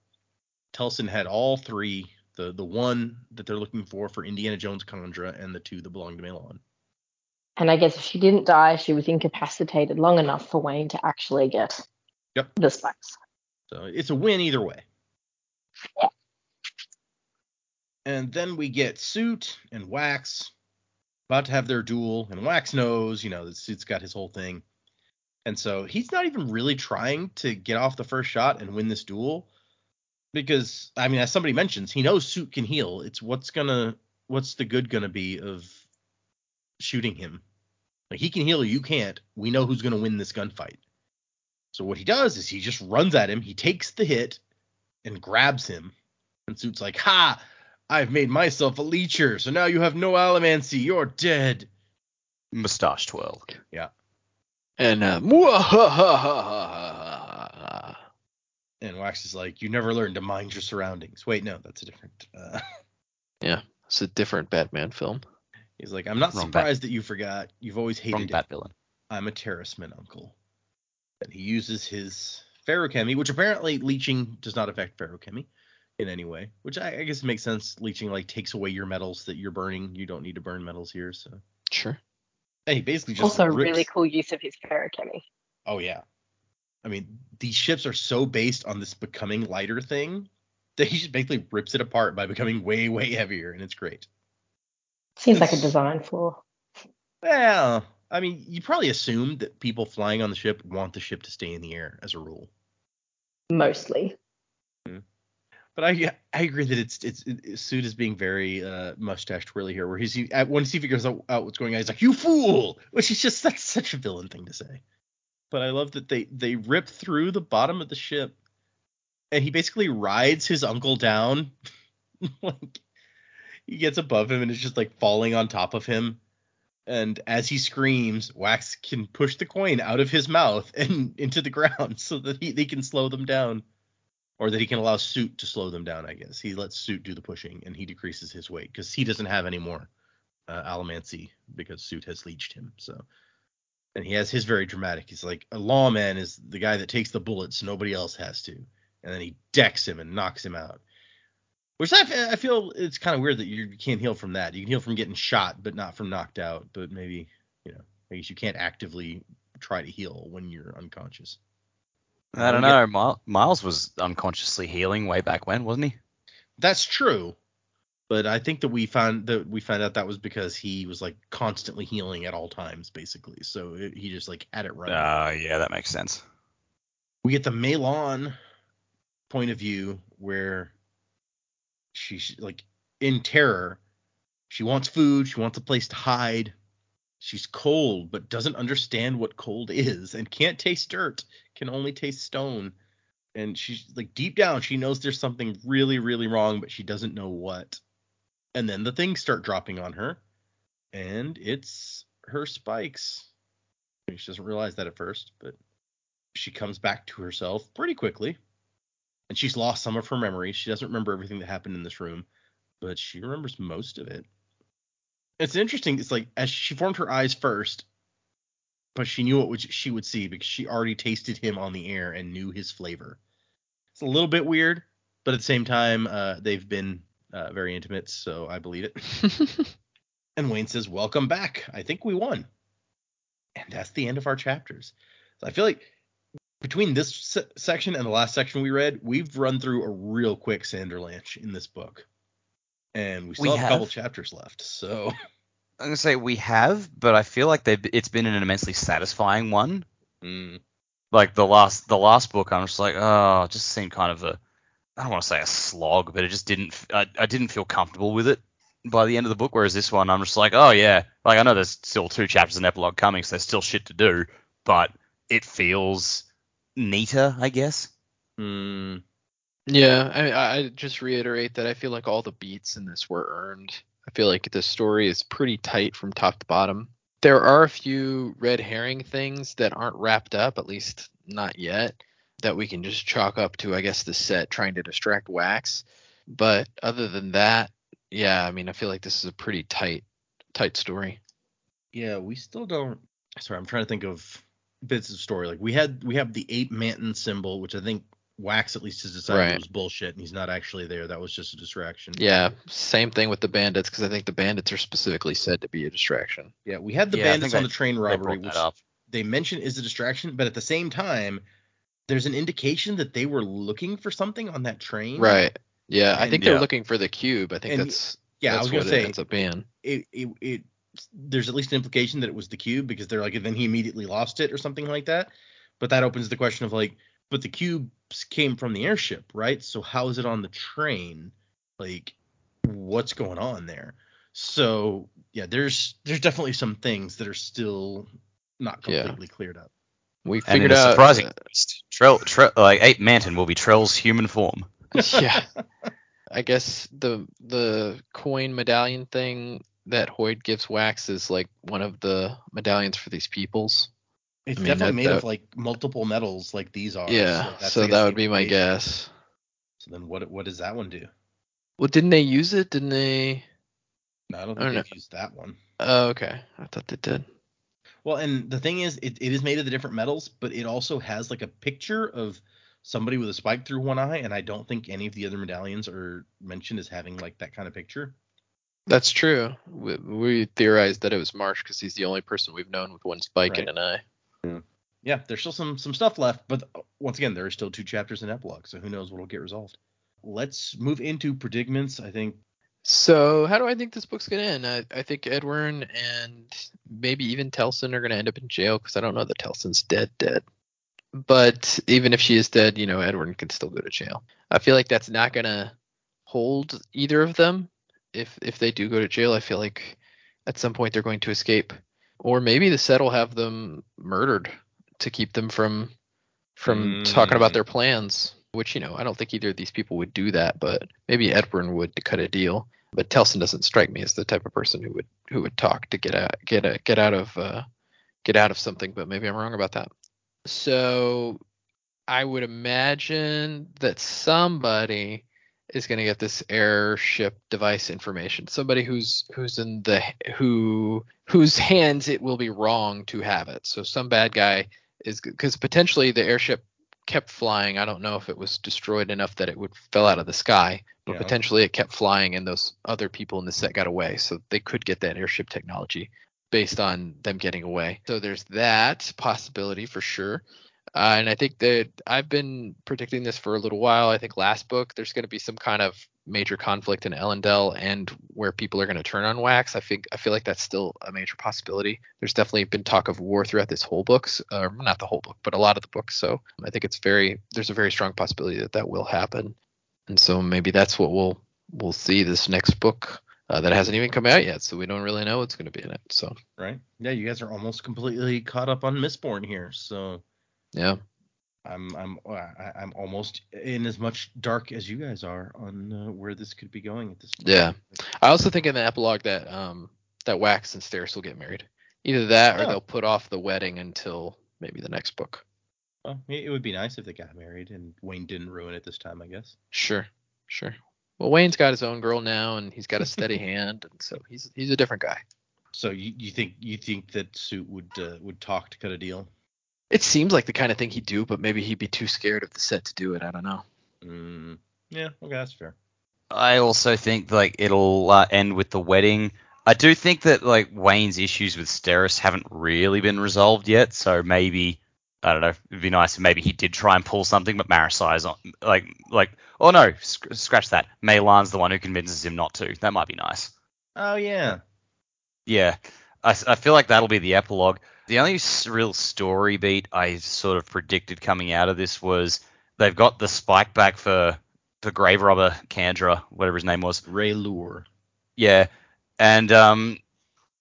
Telsin had all three. The the one that they're looking for for Indiana Jones Kandra and the two that belong to MeLaan. And I guess if she didn't die, she was incapacitated long enough for Wayne to actually get Yep. the spikes. So it's a win either way. Yeah. And then we get Suit and Wax about to have their duel, and Wax knows, you know, the Suit's got his whole thing. And so he's not even really trying to get off the first shot and win this duel. Because I mean, as somebody mentions, he knows Suit can heal. It's what's gonna what's the good gonna be of shooting him? Like he can heal, you can't. We know who's gonna win this gunfight. So what he does is he just runs at him, he takes the hit and grabs him. And Suit's like, Ha! I've made myself a leecher, so now you have no allomancy, you're dead. Mustache twirl. Yeah. And uh. And Wax is like, You never learned to mind your surroundings. Wait, no, that's a different uh Yeah, it's a different Batman film. he's like, I'm not Wrong surprised that you forgot. You've always hated Wrong it. bat villain. I'm a Terrisman, uncle. And he uses his ferrochemy, which apparently leeching does not affect ferrochemy in any way, which I, I guess makes sense. Leeching like takes away your metals that you're burning. You don't need to burn metals here, so. Sure. And he basically just Also, rips- really cool use of his ferrochemy. Oh yeah. I mean, these ships are so based on this becoming lighter thing that he just basically rips it apart by becoming way, way heavier, and it's great. Seems like a design flaw. Well, I mean, you probably assume that people flying on the ship want the ship to stay in the air as a rule. Mostly. But I I agree that it's it's, it's Suit is being very uh, mustache twirly here, where he's he, at- once he figures out, out what's going on, he's like, "You fool!" Which is just that's such a villain thing to say. But I love that they they rip through the bottom of the ship, and he basically rides his uncle down, like he gets above him and is just like falling on top of him. And as he screams, Wax can push the coin out of his mouth and into the ground so that he can slow them down. or that he can allow Suit to slow them down. I guess he lets Suit do the pushing, and he decreases his weight because he doesn't have any more uh, Allomancy because Suit has leached him. So, and he has his very dramatic. He's like a lawman is the guy that takes the bullets, nobody else has to, and then he decks him and knocks him out. Which I, I feel it's kind of weird that you can't heal from that. You can heal from getting shot, but not from knocked out. But maybe you know, I guess you can't actively try to heal when you're unconscious. I don't know. Miles, Miles was unconsciously healing way back when, wasn't he? That's true, but I think that we found that we found out that was because he was like constantly healing at all times, basically. So it, he just like had it right. Uh, yeah, that makes sense. we get the MeLaan point of view where she's like in terror. She wants food. She wants a place to hide. She's cold, but doesn't understand what cold is and can't taste dirt, can only taste stone. And she's like deep down, she knows there's something really, really wrong, but she doesn't know what. And then the things start dropping on her, and it's her spikes. She doesn't realize that at first, but she comes back to herself pretty quickly. And she's lost some of her memory. She doesn't remember everything that happened in this room, but she remembers most of it. It's interesting. It's like as she formed her eyes first, but she knew what she would see because she already tasted him on the air and knew his flavor. It's a little bit weird, but at the same time, uh, they've been uh, very intimate, so I believe it. and Wayne says, "Welcome back. I think we won." And that's the end of our chapters. So I feel like between this se- section and the last section we read, we've run through a real quick Sanderlanche in this book, and we still We have, a couple chapters left. So I'm gonna say we have, but I feel like they've it's been an immensely satisfying one. mm, Like the last the last book, I'm just like, oh, it just seemed kind of a I don't want to say a slog, but it just didn't I, I didn't feel comfortable with it by the end of the book. Whereas this one, I'm just like, oh yeah, like I know there's still two chapters and epilogue coming, so there's still shit to do, but it feels neater, I guess. mm, Yeah, I, I just reiterate that I feel like all the beats in this were earned. I feel like the story is pretty tight from top to bottom. There are a few red herring things that aren't wrapped up, at least not yet, that we can just chalk up to, I guess, the set trying to distract Wax. But other than that, yeah, I mean, I feel like this is a pretty tight, tight story. yeah, we still don't. Sorry, I'm trying to think of bits of story. Like we had we have the ape manton symbol, which I think Wax at least has decided Right. was bullshit, and he's not actually there. That was just a distraction. Yeah, same thing with the bandits because I think the bandits are specifically said to be a distraction. Yeah, we had the Yeah, bandits on they- the train robbery, brought which they mention is a distraction, but at the same time, there's an indication that they were looking for something on that train. Right. Yeah, I think they're Yeah. looking for the cube. I think And- that's Yeah, that's I was gonna say it ends up being. it, it it there's at least an implication that it was the cube because they're like then he immediately lost it or something like that. But that opens the question of like, but the cubes came from the airship, right? So how is it on the train? Like, what's going on there? So yeah, there's there's definitely some things that are still not Yeah. completely cleared up. We And in figured a out. surprising uh, twist, Trell, Trell, like Ape Manton will be Trell's human form. yeah. I guess the the coin medallion thing that Hoid gives Wax is like one of the medallions for these peoples. It's I mean, definitely that- made of like multiple metals like these are. yeah. that's, So that would be my guess. So then what what does that one do? Well, didn't they use it? Didn't they? No, I don't I think don't they've used that one. Oh, okay. I thought they did. Well, and the thing is, it, it is made of the different metals, but it also has like a picture of somebody with a spike through one eye, and I don't think any of the other medallions are mentioned as having like that kind of picture. That's true. We, we theorized that it was Marsh because he's the only person we've known with one spike Right. in an eye. Yeah, there's still some some stuff left, but uh, once again, there are still two chapters in epilogue, so who knows what'll get resolved. Let's move into predicaments. I think So how do I think this book's gonna end? I, I think Edwarn and maybe even Telsin are gonna end up in jail because I don't know that Telsin's dead dead. But even if she is dead, you know, Edwarn can still go to jail. I feel like that's not gonna hold either of them. If if they do go to jail, I feel like at some point they're going to escape. Or maybe the set will have them murdered to keep them from from talking about Mm. their plans. Which, you know, I don't think either of these people would do that, but maybe Edwarn would to cut a deal but Telsin doesn't strike me as the type of person who would who would talk to get out get a, get out of uh, get out of something. But maybe I'm wrong about that. So I would imagine that somebody is going to get this airship device information. Somebody who's who's in the who whose hands it will be wrong to have it. So some bad guy is because potentially the airship kept flying. I don't know if it was destroyed enough that it would fell out of the sky, but Yeah. potentially it kept flying and those other people in the set got away. So they could get that airship technology based on them getting away. So there's that possibility for sure. Uh, and I think that I've been predicting this for a little while. I think last book there's going to be some kind of major conflict in Elendel and where people are going to turn on Wax. I think I feel like that's still a major possibility. There's definitely been talk of war throughout this whole books, uh, not the whole book, but a lot of the books. So I think it's very there's a very strong possibility that that will happen. And so maybe that's what we'll we'll see this next book uh, that hasn't even come out yet. So we don't really know what's going to be in it. So Right? Yeah, you guys are almost completely caught up on Mistborn here, so yeah. I'm I'm I- I'm almost in as much dark as you guys are on uh, where this could be going at this point. Yeah. I also think in the epilogue that um that Wax and Steris will get married. Either that or Oh. they'll put off the wedding until maybe the next book. Well, it it would be nice if they got married and Wayne didn't ruin it this time, I guess. Sure. Sure. Well, Wayne's got his own girl now and he's got a steady hand and so he's he's a different guy. So you, you think you think that Suit would uh, would talk to cut a deal? It seems like the kind of thing he'd do, but maybe he'd be too scared of the set to do it. I don't know. Mm, yeah, okay, that's fair. I also think like it'll uh, end with the wedding. I do think that like Wayne's issues with Steris haven't really been resolved yet, so maybe I don't know. It'd be nice if maybe he did try and pull something, but Marasi's on like like oh no, sc- scratch that. MeLaan's the one who convinces him not to. That might be nice. Oh yeah. Yeah, I, I feel like that'll be the epilogue. The only real story beat I sort of predicted coming out of this was they've got the spike back for for grave robber Kandra, whatever his name was. ReLuur. Yeah, and um,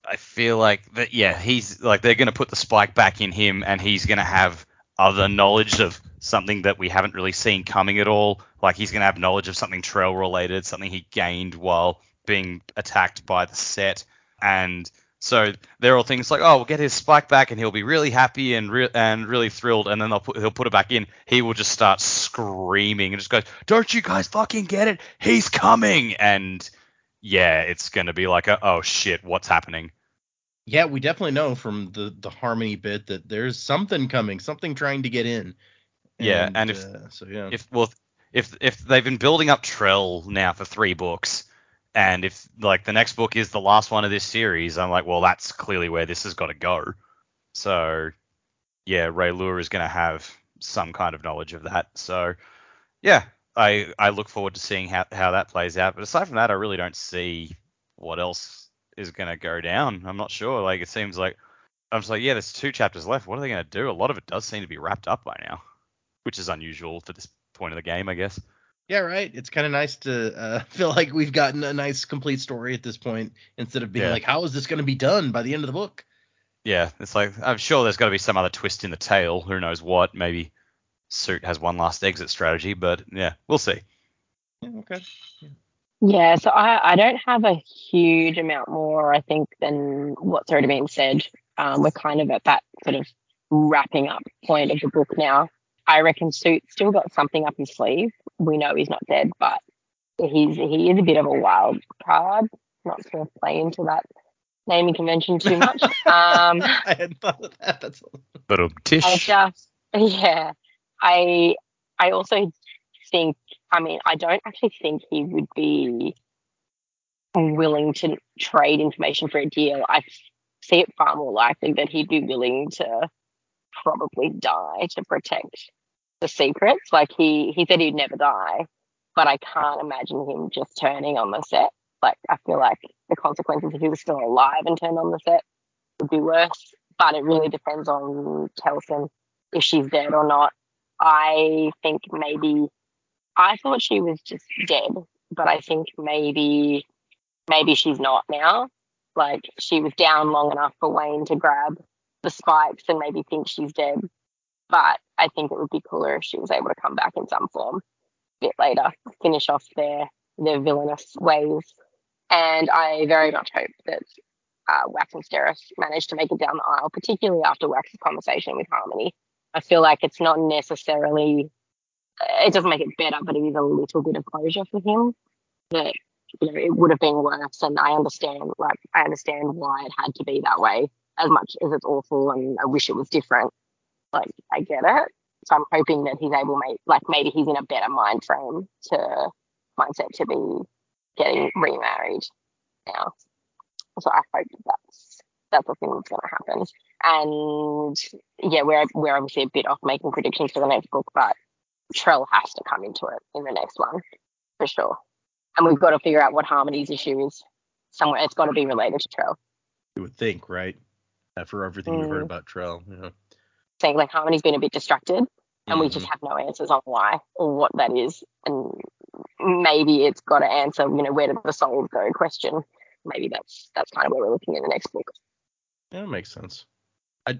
I feel like that. Yeah, he's like they're gonna put the spike back in him, and he's gonna have other knowledge of something that we haven't really seen coming at all. Like he's gonna have knowledge of something Trell related, something he gained while being attacked by the set, and so there are all things like, oh, we'll get his spike back, and he'll be really happy and re- and really thrilled, and then they'll put he'll put it back in. He will just start screaming and just goes, "Don't you guys fucking get it? He's coming!" And yeah, it's gonna be like, a, oh shit, what's happening? Yeah, we definitely know from the the harmony bit that there's something coming, something trying to get in. Yeah, and if- uh, so yeah. If well, if if they've been building up Trell now for three books, and if like the next book is the last one of this series, I'm like, well, that's clearly where this has got to go. So yeah, ReLuur is gonna have some kind of knowledge of that. So yeah, I I look forward to seeing how how that plays out. But aside from that, I really don't see what else is gonna go down. I'm not sure. Like it seems like I'm just like, yeah, there's two chapters left. What are they gonna do? A lot of it does seem to be wrapped up by now, which is unusual for this point of the game, I guess. Yeah, right. It's kind of nice to uh, feel like we've gotten a nice complete story at this point instead of being Yeah. like, how is this going to be done by the end of the book? Yeah, it's like I'm sure there's got to be some other twist in the tale. Who knows what? Maybe Suit has one last exit strategy, but yeah, we'll see. Yeah, okay. Yeah, so I, I don't have a huge amount more, I think, than what's already been said. Um, we're kind of at that sort of wrapping up point of the book now. I reckon Suit's still got something up his sleeve. We know he's not dead, but he's he is a bit of a wild card. Not to play into that naming convention too much. um, I hadn't thought of that. That's all. But um, I just yeah. I I also think I mean I don't actually think he would be willing to trade information for a deal. I see it far more likely that he'd be willing to probably die to protect the secrets. Like he he said he'd never die, but I can't imagine him just turning on the set. Like I feel like the consequences if he was still alive and turned on the set would be worse. But it really depends on Telsin if she's dead or not. I think maybe I thought she was just dead, but I think maybe maybe she's not now. Like she was down long enough for Wayne to grab the spikes and maybe think she's dead. But I think it would be cooler if she was able to come back in some form a bit later, finish off their their villainous ways. And I very much hope that uh, Wax and Steris managed to make it down the aisle, particularly after Wax's conversation with Harmony. I feel like it's not necessarily it doesn't make it better, but it is a little bit of closure for him. That you know it would have been worse, and I understand like I understand why it had to be that way. As much as it's awful, and I wish it was different. Like I get it. So I'm hoping that he's able, make, like maybe he's in a better mind frame to mindset to be getting remarried now. So I hope that's that's the thing that's going to happen. And yeah, we're we're obviously a bit off making predictions for the next book, but Trell has to come into it in the next one for sure. And we've got to figure out what Harmony's issue is somewhere. It's got to be related to Trell. You would think, right? After everything we've heard Mm. about Trell, you know. Saying like Harmony's been a bit distracted, and we just Mhm. have no answers on why or what that is. And maybe it's got to answer, you know, where did the soul go? Question. Maybe that's that's kind of where we're looking in the next book. Yeah, that makes sense. I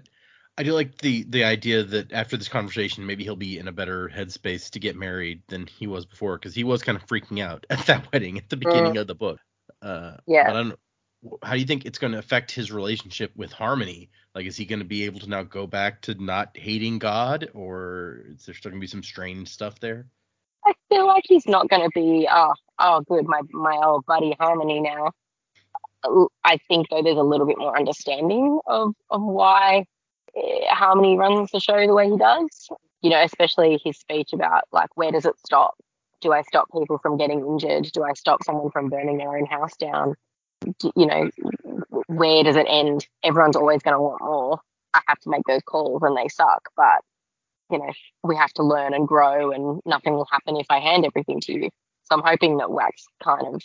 I do like the the idea that after this conversation, maybe he'll be in a better headspace to get married than he was before, because he was kind of freaking out at that wedding at the beginning of the book. Uh, Yeah. But I don't. How do you think it's going to affect his relationship with Harmony? Like, is he going to be able to now go back to not hating God, or is there still going to be some strained stuff there? I feel like he's not going to be, oh, oh, good, my my old buddy Harmony now. I think though there's a little bit more understanding of of why eh, Harmony runs the show the way he does. You know, especially his speech about like where does it stop? Do I stop people from getting injured? Do I stop someone from burning their own house down? You know, where does it end? Everyone's always going to want more. I have to make those calls and they suck, but you know, we have to learn and grow and nothing will happen if I hand everything to you. So I'm hoping that Wax kind of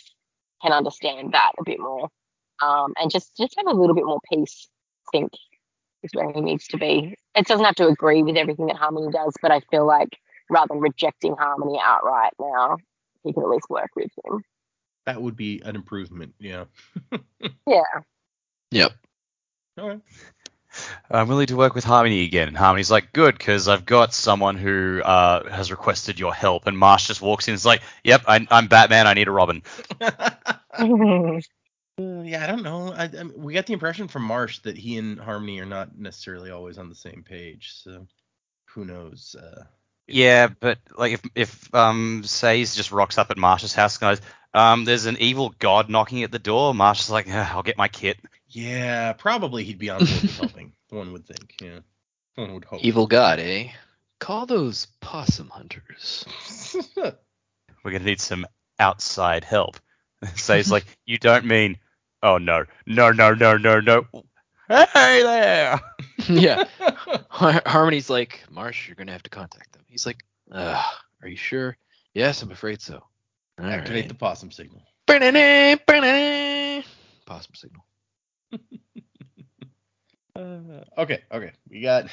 can understand that a bit more. Um, and just just have a little bit more peace, I think, is where he needs to be. It doesn't have to agree with everything that Harmony does, but I feel like rather than rejecting Harmony outright now, he can at least work with him. That would be an improvement. Yeah. Yeah. Yep. All right. I'm willing to work with Harmony again. And Harmony's like, good, because I've got someone who uh, has requested your help. And Marsh just walks in and is like, yep, I, I'm Batman. I need a Robin. Uh, yeah, I don't know. I, I we got the impression from Marsh that he and Harmony are not necessarily always on the same page. So who knows? Uh, Yeah, but like if if um Sazed just rocks up at Marsh's house and goes, um, there's an evil god knocking at the door. Marsh is like, "Ah, I'll get my kit. yeah, probably he'd be on board with helping. One would think. Yeah, one would hope. Evil God, eh? Call those possum hunters. We're gonna need some outside help. Sazed like, you don't mean, oh no, no, no, no, no, no. Hey there. yeah. Har- Harmony's like, Marsh, you're gonna have to contact them. He's like, Ugh, are you sure? Yes, I'm afraid so. All Activate right. the possum signal. Ba-da-da, ba-da-da. Possum signal. Uh, okay, okay. We got.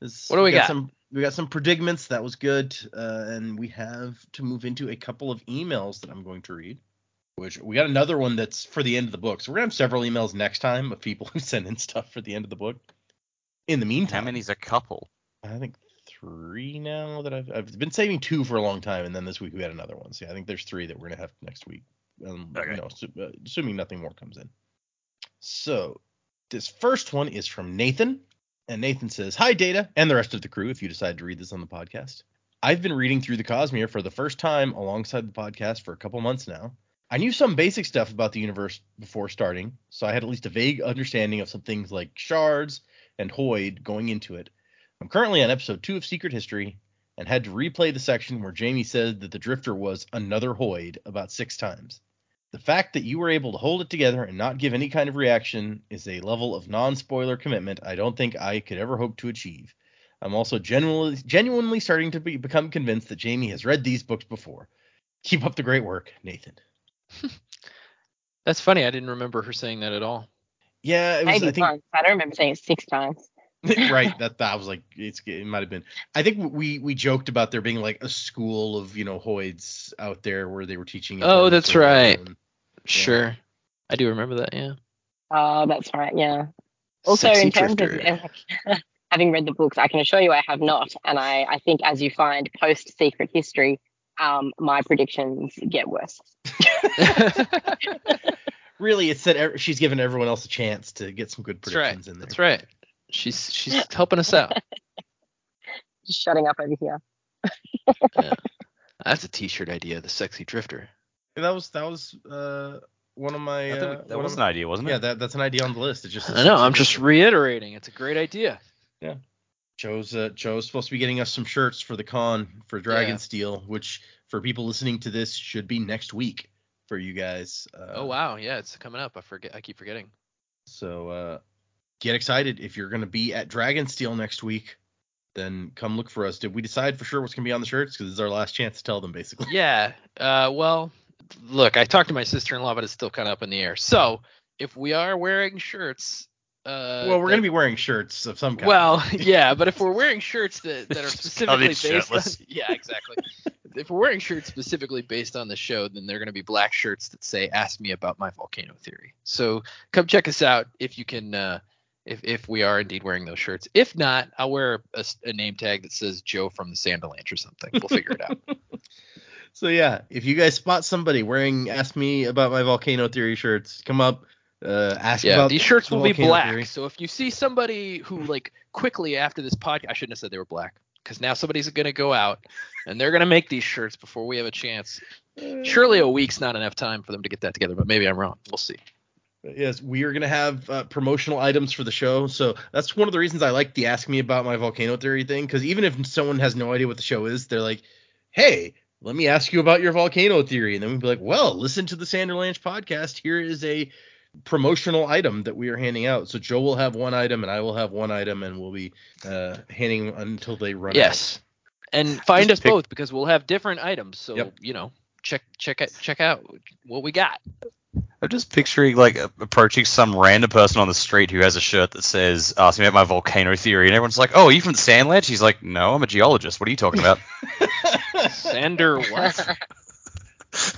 This, What do we got? Some, we got some predicaments. That was good. Uh, and we have to move into a couple of emails that I'm going to read. Which we got another one that's for the end of the book. So we're gonna have several emails next time of people who send in stuff for the end of the book. In the meantime, How meantime, many's a couple? I think three now that I've I've been saving two for a long time, and then this week we had another one. So yeah, I think there's three that we're gonna have next week. Um, Okay. You know, uh, assuming nothing more comes in. So this first one is from Nathan, and Nathan says, "Hi, Data, and the rest of the crew. If you decide to read this on the podcast, I've been reading through the Cosmere for the first time alongside the podcast for a couple months now." I knew some basic stuff about the universe before starting, so I had at least a vague understanding of some things like shards and Hoid going into it. I'm currently on episode 2 of Secret History and had to replay the section where Jamie said that the Drifter was another Hoid about six times. The fact that you were able to hold it together and not give any kind of reaction is a level of non spoiler commitment I don't think I could ever hope to achieve. I'm also genuinely, genuinely starting to be, become convinced that Jamie has read these books before. Keep up the great work, Nathan. That's funny. I didn't remember her saying that at all. Yeah, it was. Maybe I think once. I don't remember saying it six times. right that that was like it's it might have been i think we we joked about there being like a school of you know hoids out there where they were teaching Oh, that's for a while, right. and- Sure. I do remember that, yeah. Oh, that's right. Yeah. Also, Sexy in terms drifter. of having read the books, I can assure you I have not. And I, I think as you find post Secret History, um, my predictions get worse. really it's that she's given everyone else a chance to get some good That's right. predictions in there That's right. She's she's helping us out. just shutting up over here. yeah. That's a T-shirt idea. The sexy drifter. That was that was uh one of my. Uh, think that was of an idea, wasn't it? Yeah, that, that's an idea on the list. It just I know. I'm just reiterating. It's a great idea. Yeah. Joe's uh, Joe's supposed to be getting us some shirts for the con for Dragon Yeah. Steel, which for people listening to this should be next week for you guys. Uh, oh wow, yeah, it's coming up. I forget. I keep forgetting. So uh, get excited if you're going to be at Dragonsteel next week. Then come look for us. Did we decide for sure what's going to be on the shirts? Because this is our last chance to tell them, basically. Yeah. Uh, well, look, I talked to my sister-in-law, but it's still kind of up in the air. So if we are wearing shirts, uh, well, we're going to be wearing shirts of some kind. Well, yeah, but if we're wearing shirts that, that are specifically in based on, yeah, exactly. if we're wearing shirts specifically based on the show, then they're going to be black shirts that say "Ask me about my volcano theory." So come check us out if you can. Uh, if if we are indeed wearing those shirts. If not, I'll wear a name tag that says Joe from the Sanderlanche or something. We'll figure it out. So yeah, if you guys spot somebody wearing "Ask Me About My Volcano Theory" shirts, come up, uh, ask Yeah, about these shirts the will be black. theory. So if you see somebody who like quickly after this podcast, I shouldn't have said they were black because now somebody's going to go out and they're going to make these shirts before we have a chance. Surely a week's not enough time for them to get that together, but maybe I'm wrong. We'll see. Yes, we are going to have uh, promotional items for the show. So that's one of the reasons I like the ask me about my volcano theory thing. Because even if someone has no idea what the show is, they're like, hey, let me ask you about your volcano theory. And then we'd be like, well, listen to the Sanderlanche podcast. Here is a promotional item that we are handing out. So Joe will have one item and I will have one item and we'll be uh, handing until they run out. Yes, and find Just us pick- both because we'll have different items. So Yep. you know, check check out check out what we got. I'm just picturing like approaching some random person on the street who has a shirt that says "Ask me about my volcano theory," and everyone's like, "Oh, are you from the Sanderlanche?" He's like, "No, I'm a geologist. What are you talking about?" out. Sander what?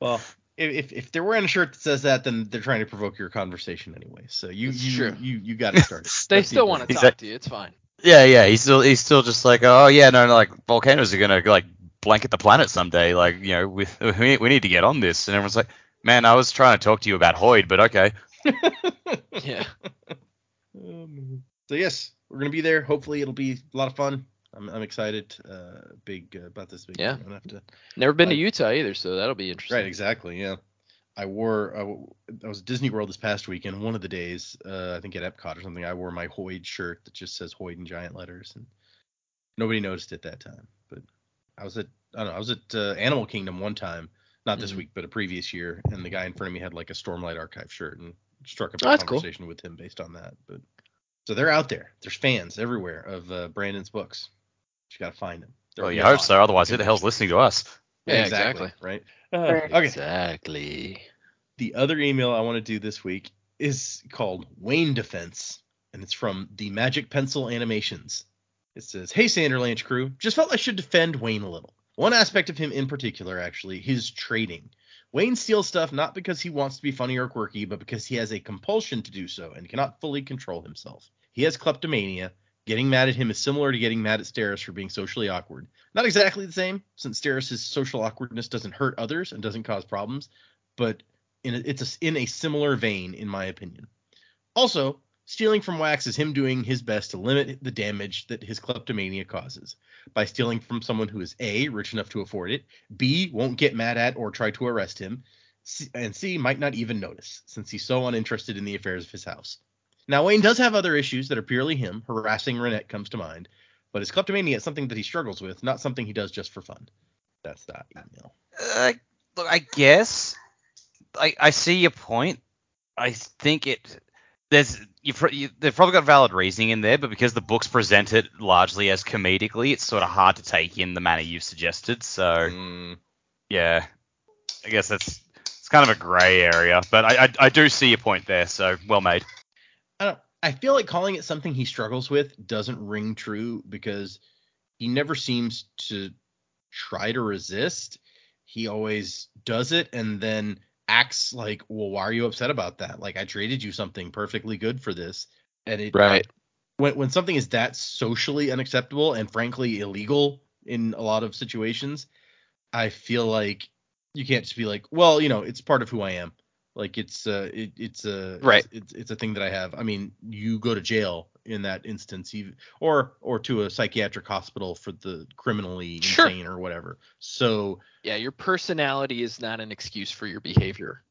well, if, if if they're wearing a shirt that says that, then they're trying to provoke your conversation anyway. So you That's you, true. you you got it started. They That's still want to important- talk like- to you. It's fine. yeah, yeah. He's still he's still just like, "Oh, yeah, no, no like volcanoes are gonna like blanket the planet someday. Like, you know, we we, we need to get on this." And everyone's like, "Man, I was trying to talk to you about Hoid, but okay." Yeah. Um, so yes, we're gonna be there. Hopefully, it'll be a lot of fun. I'm, I'm excited. Uh, big uh, about this. Big Yeah. I'm gonna have to. Never been to Utah either, so that'll be interesting. Right, exactly. Yeah, I wore. I was at Disney World this past weekend. one of the days, uh, I think at Epcot or something, I wore my Hoid shirt that just says Hoid in giant letters, and nobody noticed it that time. But I was at. I don't know. I was at uh, Animal Kingdom one time, not this Mhm. week, but a previous year, and the guy in front of me had like a Stormlight Archive shirt, and struck up Oh, a cool. conversation with him based on that. But so they're out there. There's fans everywhere of uh, Brandon's books. You gotta find them. Well, There'll you be hope so. Otherwise, who the hell's listening to us? Yeah, exactly. exactly. Right. Uh, Right. okay. Exactly. The other email I want to do this week is called Wayne Defense, and it's from the Magic Pencil Animations. It says, Hey Sanderlanche crew, just felt I should defend Wayne a little. One aspect of him in particular, actually, his trading. Wayne steals stuff not because he wants to be funny or quirky, but because he has a compulsion to do so and cannot fully control himself. He has kleptomania. Getting mad at him is similar to getting mad at Steris for being socially awkward. Not exactly the same, since Steris' social awkwardness doesn't hurt others and doesn't cause problems, but in a, it's a, in a similar vein, in my opinion. Also, stealing from Wax is him doing his best to limit the damage that his kleptomania causes by stealing from someone who is A, rich enough to afford it, B, won't get mad at or try to arrest him, C, and C, might not even notice, since he's so uninterested in the affairs of his house. Now, Wayne does have other issues that are purely him. Harassing Ranette comes to mind, but his kleptomania is something that he struggles with, not something he does just for fun. That's that email. Uh, look, I guess I I see your point. I think it there's you've you, they've probably got valid reasoning in there, but because the books present it largely as comedically, it's sort of hard to take in the manner you've suggested. So Mm, yeah, I guess that's it's kind of a grey area, but I, I I do see your point there. So well made. I don't. I feel like calling it something he struggles with doesn't ring true because he never seems to try to resist. He always does it and then acts like, "Well, why are you upset about that? Like I traded you something perfectly good for this." And it Right. when when something is that socially unacceptable and frankly illegal in a lot of situations, I feel like you can't just be like, well, you know, it's part of who I am. Like it's uh it, it's a Right. It's, it's it's a thing that I have. I mean, you go to jail in that instance, even, or or to a psychiatric hospital for the criminally Sure. insane or whatever. So Yeah, your personality is not an excuse for your behavior.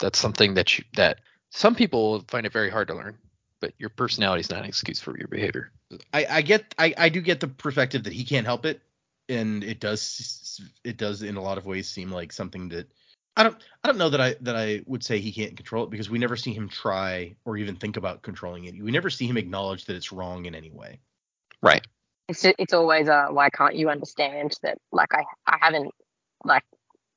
That's something that you that some people find it very hard to learn, but your personality is not an excuse for your behavior. I, I get I, I do get the perspective that he can't help it, and it does it does in a lot of ways seem like something that I don't I don't know that I that I would say he can't control it because we never see him try or even think about controlling it. We never see him acknowledge that it's wrong in any way. Right. It's ju- it's always a why can't you understand that like I I haven't like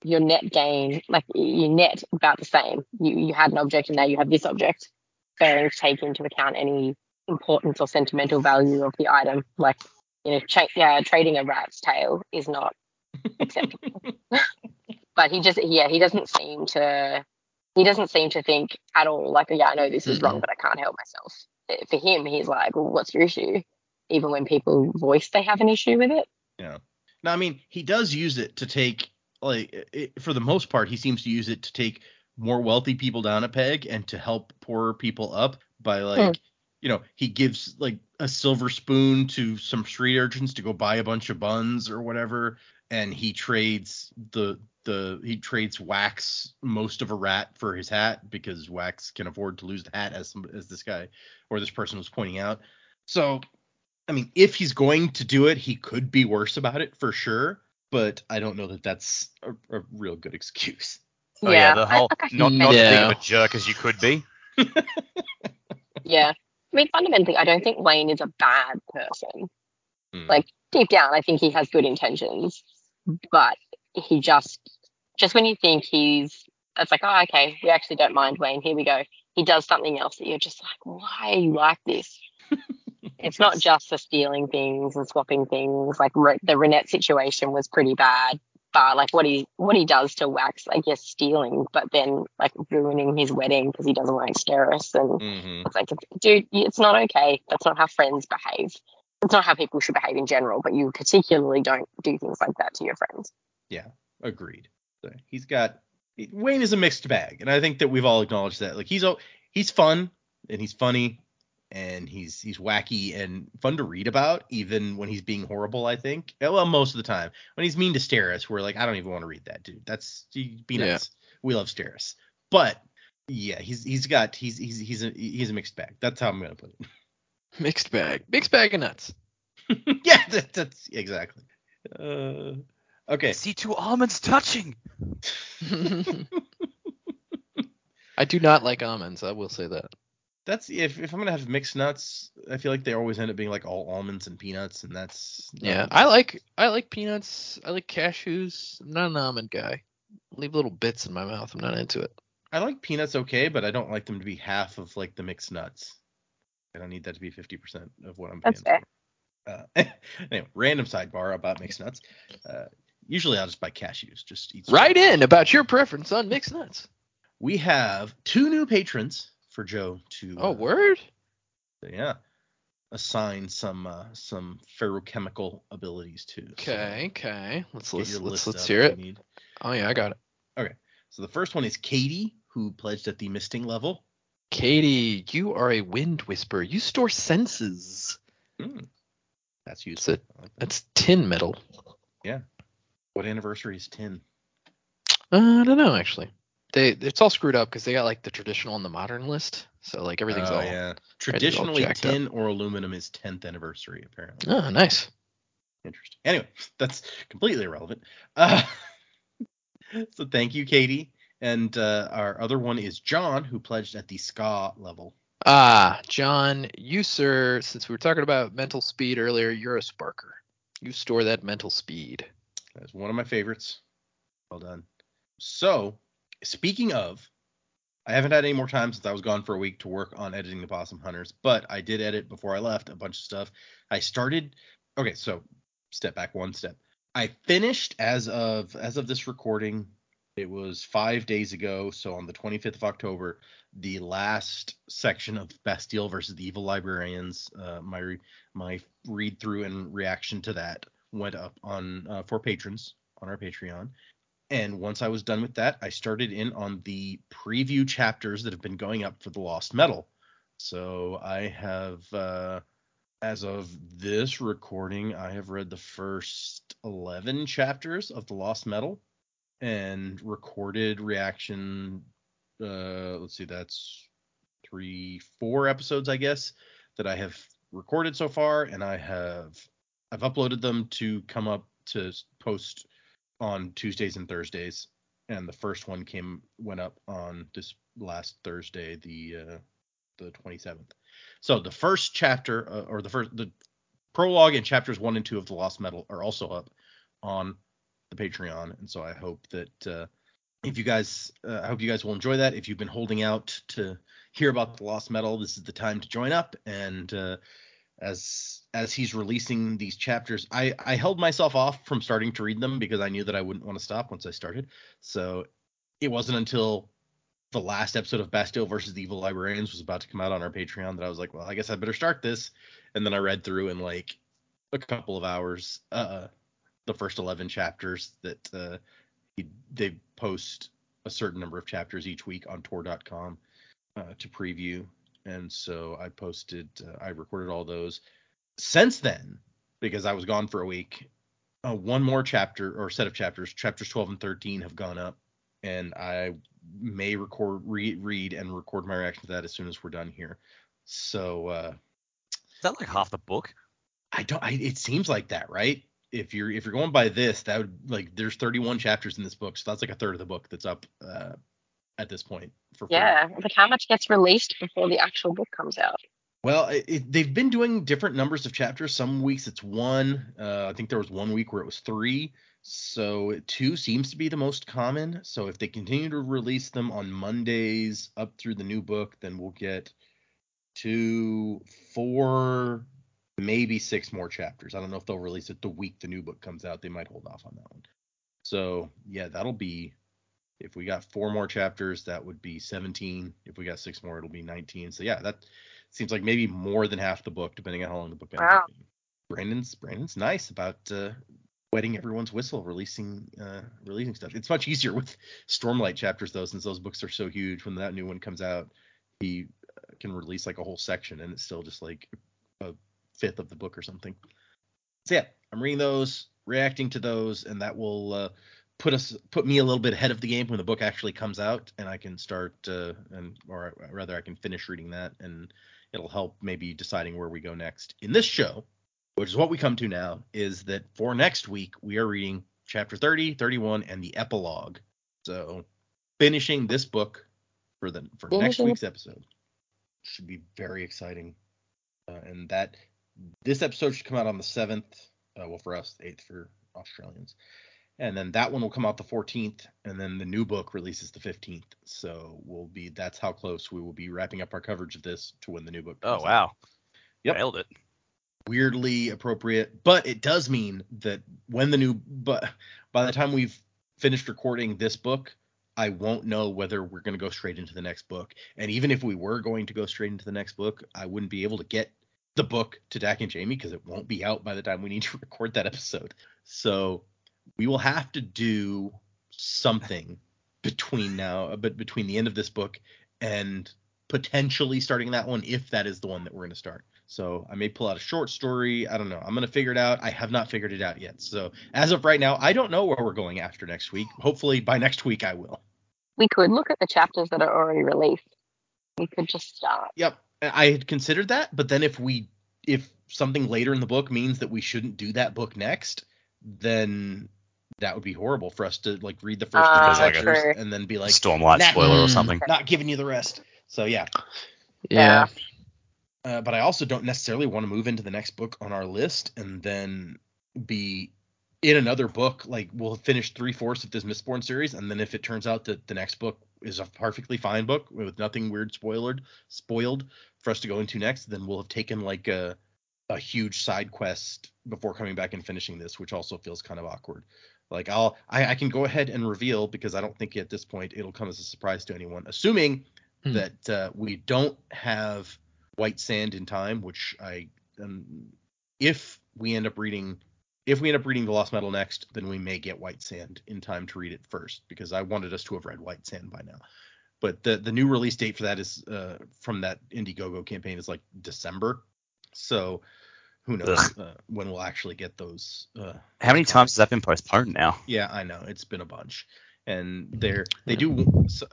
your net gain like your net about the same. You you had an object and now you have this object. Failing to take into account any importance or sentimental value of the item, like you know, cha- yeah, trading a rat's tail is not acceptable. but he just yeah he doesn't seem to he doesn't seem to think at all like yeah I know this is wrong mm-hmm. but I can't help myself. For him, he's like, well, what's your issue? Even when people voice they have an issue with it. Yeah. Now, I mean, he does use it to take like it, for the most part, he seems to use it to take more wealthy people down a peg and to help poorer people up by like, hmm. You know, he gives like a silver spoon to some street urchins to go buy a bunch of buns or whatever, and he trades the the he trades wax most of a rat for his hat because wax can afford to lose the hat as some as this guy or this person was pointing out. So I mean, if he's going to do it, he could be worse about it for sure. But I don't know that that's a, a real good excuse. Oh yeah, the whole not see not that. as big Yeah. of a jerk as you could be. Yeah. I mean, fundamentally, I don't think Wayne is a bad person. Hmm. Like deep down, I think he has good intentions, but he just, just when you think he's, it's like, oh, okay, we actually don't mind Wayne. Here we go. He does something else that you're just like, why are you like this? it's not just the stealing things and swapping things. Like Re- the Ranette situation was pretty bad. Like what he what he does to Wax, I guess stealing, but then like ruining his wedding because he doesn't like Steris and Mhm. it's like, dude, it's not okay. That's not how friends behave. It's not how people should behave in general, but you particularly don't do things like that to your friends. Yeah, agreed. So he's got Wayne is a mixed bag, and I think that we've all acknowledged that. Like he's he's fun and he's funny and he's he's wacky and fun to read about, even when he's being horrible. I think. Well, most of the time when he's mean to Steris, we're like, I don't even want to read that dude. That's be Yeah. nice. We love Steris, but yeah, he's he's got he's he's he's a he's a mixed bag. That's how I'm gonna put it. Mixed bag. Mixed bag of nuts. yeah, that, that's exactly. Uh, okay. See two almonds touching. I do not like almonds. I will say that. That's if if I'm gonna have mixed nuts, I feel like they always end up being like all almonds and peanuts, and that's not- Yeah, I like I like peanuts. I like cashews. I'm not an almond guy. Leave little bits in my mouth. I'm not into it. I like peanuts okay, but I don't like them to be half of like the mixed nuts. I don't need that to be 50% of what I'm paying That's fair. for. Uh, anyway, random sidebar about mixed nuts. Uh, usually I'll just buy cashews. Just eat. straight. Write in about your preference on mixed nuts. We have two new patrons for Joe to. Oh, uh, word. Yeah. Assign some uh, some Feruchemical abilities to. So, Okay, okay. Let's let's let's, let's hear it. need. Oh yeah, I got it. Okay, so the first one is Katie, who pledged at the misting level. Katie, you are a Windwhisper. You store senses. Hmm. That's useful. a, I like that. that's tin metal. Yeah. What anniversary is 10? Uh, I don't know actually. They it's all screwed up because they got like the traditional and the modern list. So like everything's oh, all yeah. Traditionally, up. tin or aluminum is 10th anniversary, apparently. Oh, nice. Interesting. Anyway, that's completely irrelevant. Uh, so thank you, Katie. And uh, our other one is John, who pledged at the skaa level. Ah, John, you sir, since we were talking about mental speed earlier, you're a sparker. You store that mental speed. That's one of my favorites. Well done. So, speaking of, I haven't had any more time since I was gone for a week to work on editing the Possum Hunters, but I did edit before I left a bunch of stuff. I started. Okay, so step back one step. I finished as of as of this recording. It was five days ago, so on the 25th of October, the last section of Bastille versus the Evil Librarians. Uh, my my read through and reaction to that went up on uh, for patrons on our Patreon. And once I was done with that, I started in on the preview chapters that have been going up for the Lost Metal So I have, uh, as of this recording, I have read the first 11 chapters of The Lost Metal and recorded reaction. Uh, let's see, that's three, four episodes, I guess, that I have recorded so far, and I have I've uploaded them to come up to post on Tuesdays and Thursdays, and the first one came went up on this last Thursday, the uh, the 27th. So the first chapter uh, or the first the prologue and chapters one and two of the Lost Metal are also up on the Patreon, and so I hope that uh, if you guys, uh, I hope you guys will enjoy that. If you've been holding out to hear about the Lost Metal, this is the time to join up. And uh, as as he's releasing these chapters, I I held myself off from starting to read them because I knew that I wouldn't want to stop once I started. So it wasn't until the last episode of Bastille versus the Evil Librarians was about to come out on our Patreon that I was like, well, I guess I better start this. And then I read through in like a couple of hours uh, the first 11 chapters that uh, he, they post a certain number of chapters each week on Tor.com uh, to preview. And so I posted, uh, I recorded all those. Since then, because I was gone for a week, uh, one more chapter or set of chapters, chapters 12 and 13, have gone up, and I may record, re- read, and record my reaction to that as soon as we're done here. So uh, Is that like half the book? I don't. I, it seems like that, right? If you're if you're going by this, that would like there's 31 chapters in this book, so that's like a third of the book that's up uh, at this point. For free. Yeah, but how much gets released before the actual book comes out? Well, it, it, they've been doing different numbers of chapters. Some weeks it's one. Uh, I think there was one week where it was three. So two seems to be the most common. So if they continue to release them on Mondays up through the new book, then we'll get two, four, maybe six more chapters. I don't know if they'll release it the week the new book comes out. They might hold off on that one. So yeah, that'll be if we got four more chapters, that would be 17. If we got six more, it'll be 19. So yeah, that seems like maybe more than half the book, depending on how long the book ends Wow. Brandon's Brandon's nice about uh, wetting everyone's whistle, releasing uh, releasing stuff. It's much easier with Stormlight chapters though, since those books are so huge. When that new one comes out, he uh, can release like a whole section, and it's still just like a fifth of the book or something. So yeah, I'm reading those, reacting to those, and that will uh, put us put me a little bit ahead of the game when the book actually comes out, and I can start uh, and or rather I can finish reading that, and it'll help maybe deciding where we go next in this show, which is what we come to now. Is that for next week we are reading chapter 30, 31, and the epilogue. So finishing this book for the for next week's episode should be very exciting, uh, and that this episode should come out on the seventh. Uh, well, for us, eighth for Australians and then that one will come out the 14th and then the new book releases the 15th so we'll be that's how close we will be wrapping up our coverage of this to when the new book Oh comes out. wow. Yep. Nailed it. weirdly appropriate but it does mean that when the new but by the time we've finished recording this book i won't know whether we're going to go straight into the next book and even if we were going to go straight into the next book i wouldn't be able to get the book to dak and jamie because it won't be out by the time we need to record that episode so we will have to do something between now uh, but between the end of this book and potentially starting that one if that is the one that we're going to start. So i may pull out a short story i don't know i'm going to figure it out. I have not figured it out yet. So as of right now i don't know where we're going after next week. Hopefully by next week i will. We could look at the chapters that are already released. We could just start. yep i had considered that but then if we if something later in the book means that we shouldn't do that book next then that would be horrible for us to like read the first Ah, two like a- chapters and then be like Stormlight nah, spoiler or something. not giving you the rest so yeah Yeah. uh, but I also don't necessarily want to move into the next book on our list and then be in another book. Like we'll finish three fourths of this Mistborn series, and then if it turns out that the next book is a perfectly fine book with nothing weird spoiled spoiled for us to go into next, then we'll have taken like a a huge side quest before coming back and finishing this, which also feels kind of awkward. Like I'll I, I can go ahead and reveal because I don't think at this point it'll come as a surprise to anyone, assuming Hmm. that uh, we don't have White Sand in time, which I um, if we end up reading if we end up reading the Lost Metal next, then we may get White Sand in time to read it first because I wanted us to have read White Sand by now. but the the new release date for that is uh, from that Indiegogo campaign is like December. So who knows uh, when we'll actually get those. Uh, How many those times has that been postponed now? yeah, I know it's been a bunch, and they're they do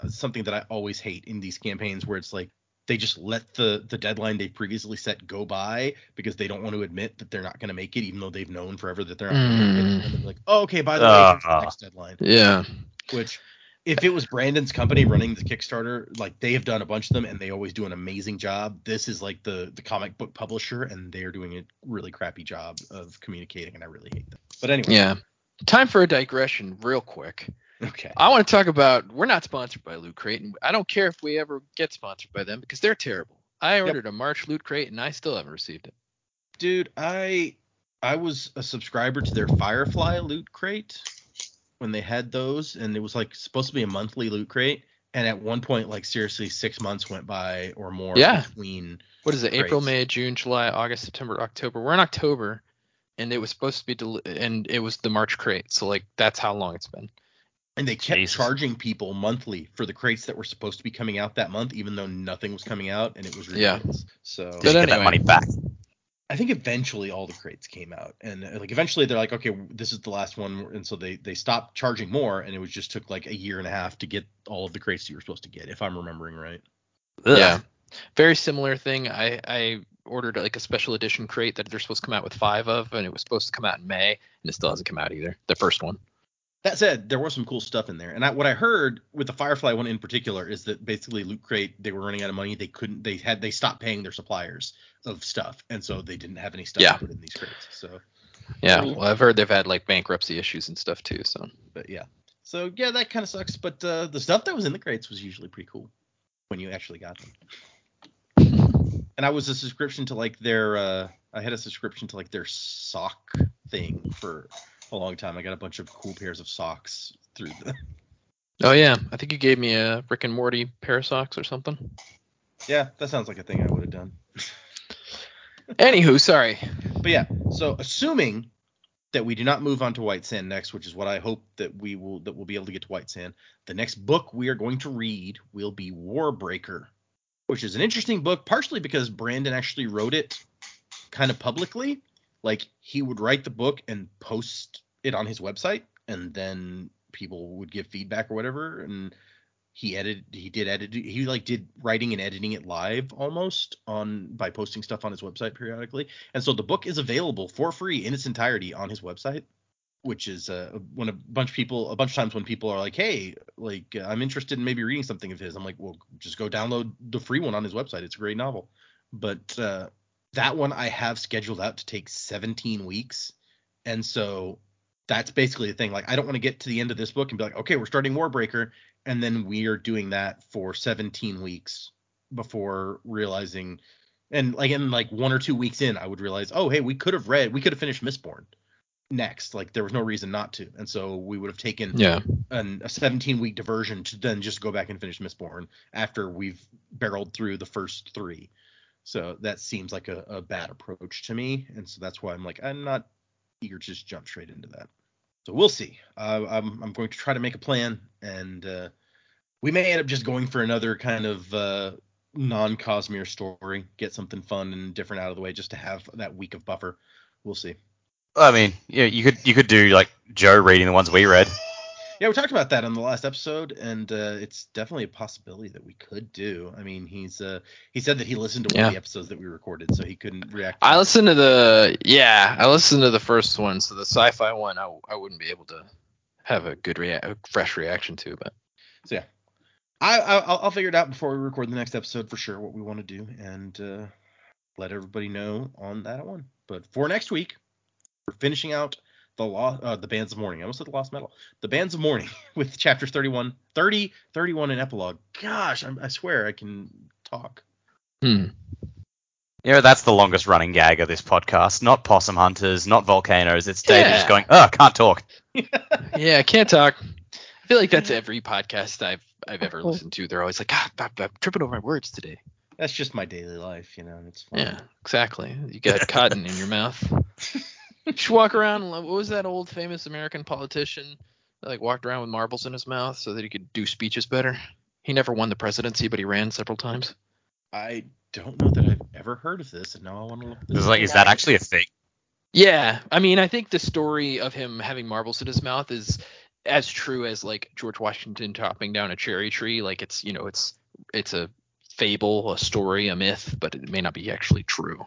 something that I always hate in these campaigns where it's like they just let the the deadline they previously set go by because they don't want to admit that they're not going to make it, even though they've known forever that they're not going to make it. Mm. And they're like, oh, okay, by the way, here's Ah. next deadline. Yeah. Which, if it was Brandon's company running the Kickstarter, like they have done a bunch of them and they always do an amazing job. This is like the the comic book publisher, and they are doing a really crappy job of communicating, and I really hate them. But anyway, Yeah. Time for a digression, real quick. okay. I want to talk about. We're not sponsored by Loot Crate, and I don't care if we ever get sponsored by them because they're terrible. I ordered a March Loot Crate and I still haven't received it. dude i i was a subscriber to their firefly loot crate when they had those and it was like supposed to be a monthly loot crate and at one point like seriously six months went by or more Yeah. between What is it? April, May, June, July, August, September, October. We're in October, and it was supposed to be deli- and it was the March crate. So like that's how long it's been. and they kept Jesus. charging people monthly for the crates that were supposed to be coming out that month even though nothing was coming out and it was ridiculous. Yeah. ridiculous so But you get anyway. that money back? I think eventually all the crates came out, and uh, like eventually they're like, okay, this is the last one, and so they they stopped charging more, and it was just took like a year and a half to get all of the crates you were supposed to get, if I'm remembering right. Ugh. Yeah. Very similar thing. I I ordered like a special edition crate that they're supposed to come out with five of, and it was supposed to come out in May, and it still hasn't come out either. The first one. That said, there was some cool stuff in there, and I, what I heard with the Firefly one in particular is that basically Loot Crate they were running out of money, they couldn't, they had they stopped paying their suppliers of stuff, and so they didn't have any stuff Yeah. to put in these crates. So, Yeah. Well, I've heard they've had like bankruptcy issues and stuff too. So. but yeah, so yeah, that kind of sucks. But uh, the stuff that was in the crates was usually pretty cool when you actually got them. and I was a subscription to like their uh I had a subscription to like their sock thing for a long time. I got a bunch of cool pairs of socks through the Oh yeah, I think you gave me a Rick and Morty pair of socks or something. Yeah, that sounds like a thing I would have done. Anywho, sorry. But yeah, so assuming that we do not move on to White Sand next, which is what I hope that we will that we'll be able to get to White Sand, the next book we are going to read will be Warbreaker, which is an interesting book, partially because Brandon actually wrote it kind of publicly. Like he would write the book and post it on his website, and then people would give feedback or whatever. And he edited, he did edit, he like did writing and editing it live almost on by posting stuff on his website periodically. And so the book is available for free in its entirety on his website, which is uh, when a bunch of people, a bunch of times when people are like, "Hey, like uh, I'm interested in maybe reading something of his," I'm like, "Well, just go download the free one on his website. It's a great novel." But uh, that one I have scheduled out to take 17 weeks, and so that's basically the thing. Like, I don't want to get to the end of this book and be like, "Okay, we're starting Warbreaker," and then we are doing that for 17 weeks before realizing and like in like one or two weeks in i would realize oh hey we could have read we could have finished mistborn next like there was no reason not to and so we would have taken Yeah. an, a 17 week diversion to then just go back and finish mistborn after we've barreled through the first three so that seems like a, a bad approach to me and so that's why i'm like i'm not eager to just jump straight into that so we'll see uh, I'm, I'm going to try to make a plan and uh, we may end up just going for another kind of uh, non Cosmere story, get something fun and different out of the way just to have that week of buffer. We'll see. I mean, yeah, you could you could do like Joe reading the ones we read. Yeah, we talked about that on the last episode, and uh, it's definitely a possibility that we could do. I mean, he's uh, he said that he listened to one Yeah. of the episodes that we recorded, so he couldn't react. to I listened to the yeah, I listened to the first one, so the sci-fi one I, I wouldn't be able to have a good rea- a fresh reaction to, but So yeah, I, I I'll, I'll figure it out before we record the next episode for sure what we want to do, and uh, let everybody know on that one. But for next week, we're finishing out the law uh, the bands of mourning. I almost said the lost metal. The bands of mourning with chapters 31, 30, 31 and epilogue. Gosh, I'm, I swear I can talk. hmm. You know, that's the longest running gag of this podcast. Not possum hunters, not volcanoes. It's David Yeah. just going, oh, can't talk. yeah, I can't talk. I feel like that's every podcast I've I've ever listened to. They're always like, ah, I'm, I'm tripping over my words today. That's just my daily life, you know. It's fine. Yeah, exactly. You got cotton in your mouth. You should walk around. What was that old famous American politician that like walked around with marbles in his mouth so that he could do speeches better? He never won the presidency, but he ran several times. I don't know that I've ever heard of this, and now I want to look this It's up. like, is that actually a thing? Yeah, I mean, I think the story of him having marbles in his mouth is as true as like George Washington chopping down a cherry tree. Like it's you know it's it's a fable, a story, a myth, but it may not be actually true.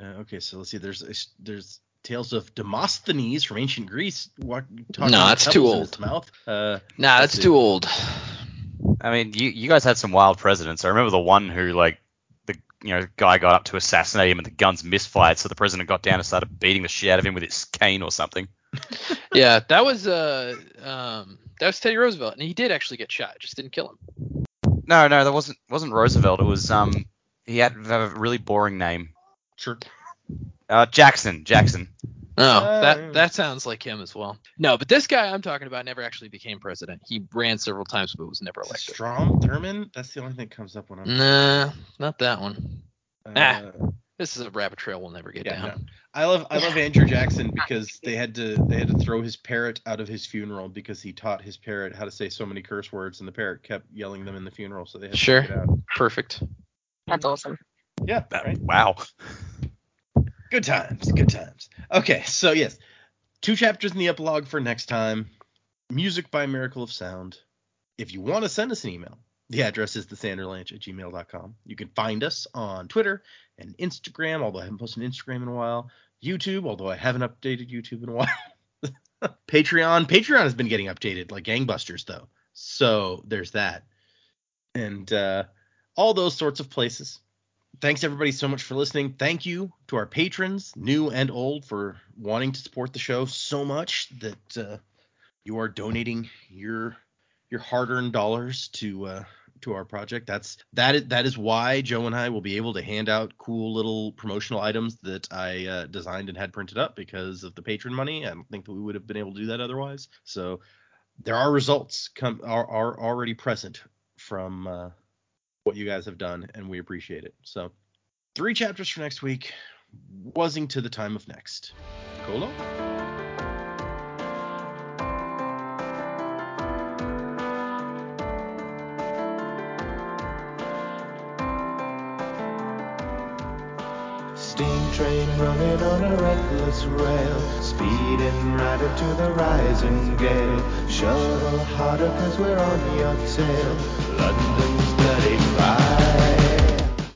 Uh, okay, so let's see. There's a, there's tales of Demosthenes from ancient Greece. What, talking No, about that's too old. his mouth. Uh, Nah, that's see. too old. I mean, you you guys had some wild presidents. I remember the one who like the you know guy got up to assassinate him and the guns misfired, so the president got down and started beating the shit out of him with his cane or something. Yeah, that was uh um that was Teddy Roosevelt, and he did actually get shot, just didn't kill him. No, no, that wasn't wasn't Roosevelt. It was um he had a really boring name. sure. Uh, Jackson. Jackson. Oh, Uh, that that sounds like him as well. No, but this guy I'm talking about never actually became president. He ran several times, but was never elected. Strom Thurmond. That's the only thing that comes up when I'm. Nah, not that one. Uh, ah. This is a rabbit trail we'll never get Yeah, down. no. I love I love Andrew Jackson because they had to they had to throw his parrot out of his funeral because he taught his parrot how to say so many curse words and the parrot kept yelling them in the funeral so they had Sure. to take it out. Perfect. That's awesome. Yeah, That- right. Wow. Good times, good times. Okay, so yes, two chapters in the epilogue for next time. Music by Miracle of Sound. If you want to send us an email, the address is thesanderlanch at gmail.com. You can find us on Twitter and Instagram, although I haven't posted an Instagram in a while. YouTube, although I haven't updated YouTube in a while. Patreon. Patreon has been getting updated like gangbusters, though. So there's that. And uh, all those sorts of places thanks everybody so much for listening. Thank you to our patrons, new and old, for wanting to support the show so much that uh, you are donating your your hard-earned dollars to uh, to our project. That's that is that is why Joe and I will be able to hand out cool little promotional items that I uh, designed and had printed up because of the patron money. I don't think that we would have been able to do that otherwise. So there are results come are, are already present from uh, what you guys have done, and we appreciate it. So, three chapters for next week. Wasing to the time of next. Colo? Steam train running on a reckless rail, speeding right up to the rising gale. Shuttle harder cause we're on your tail. London 35.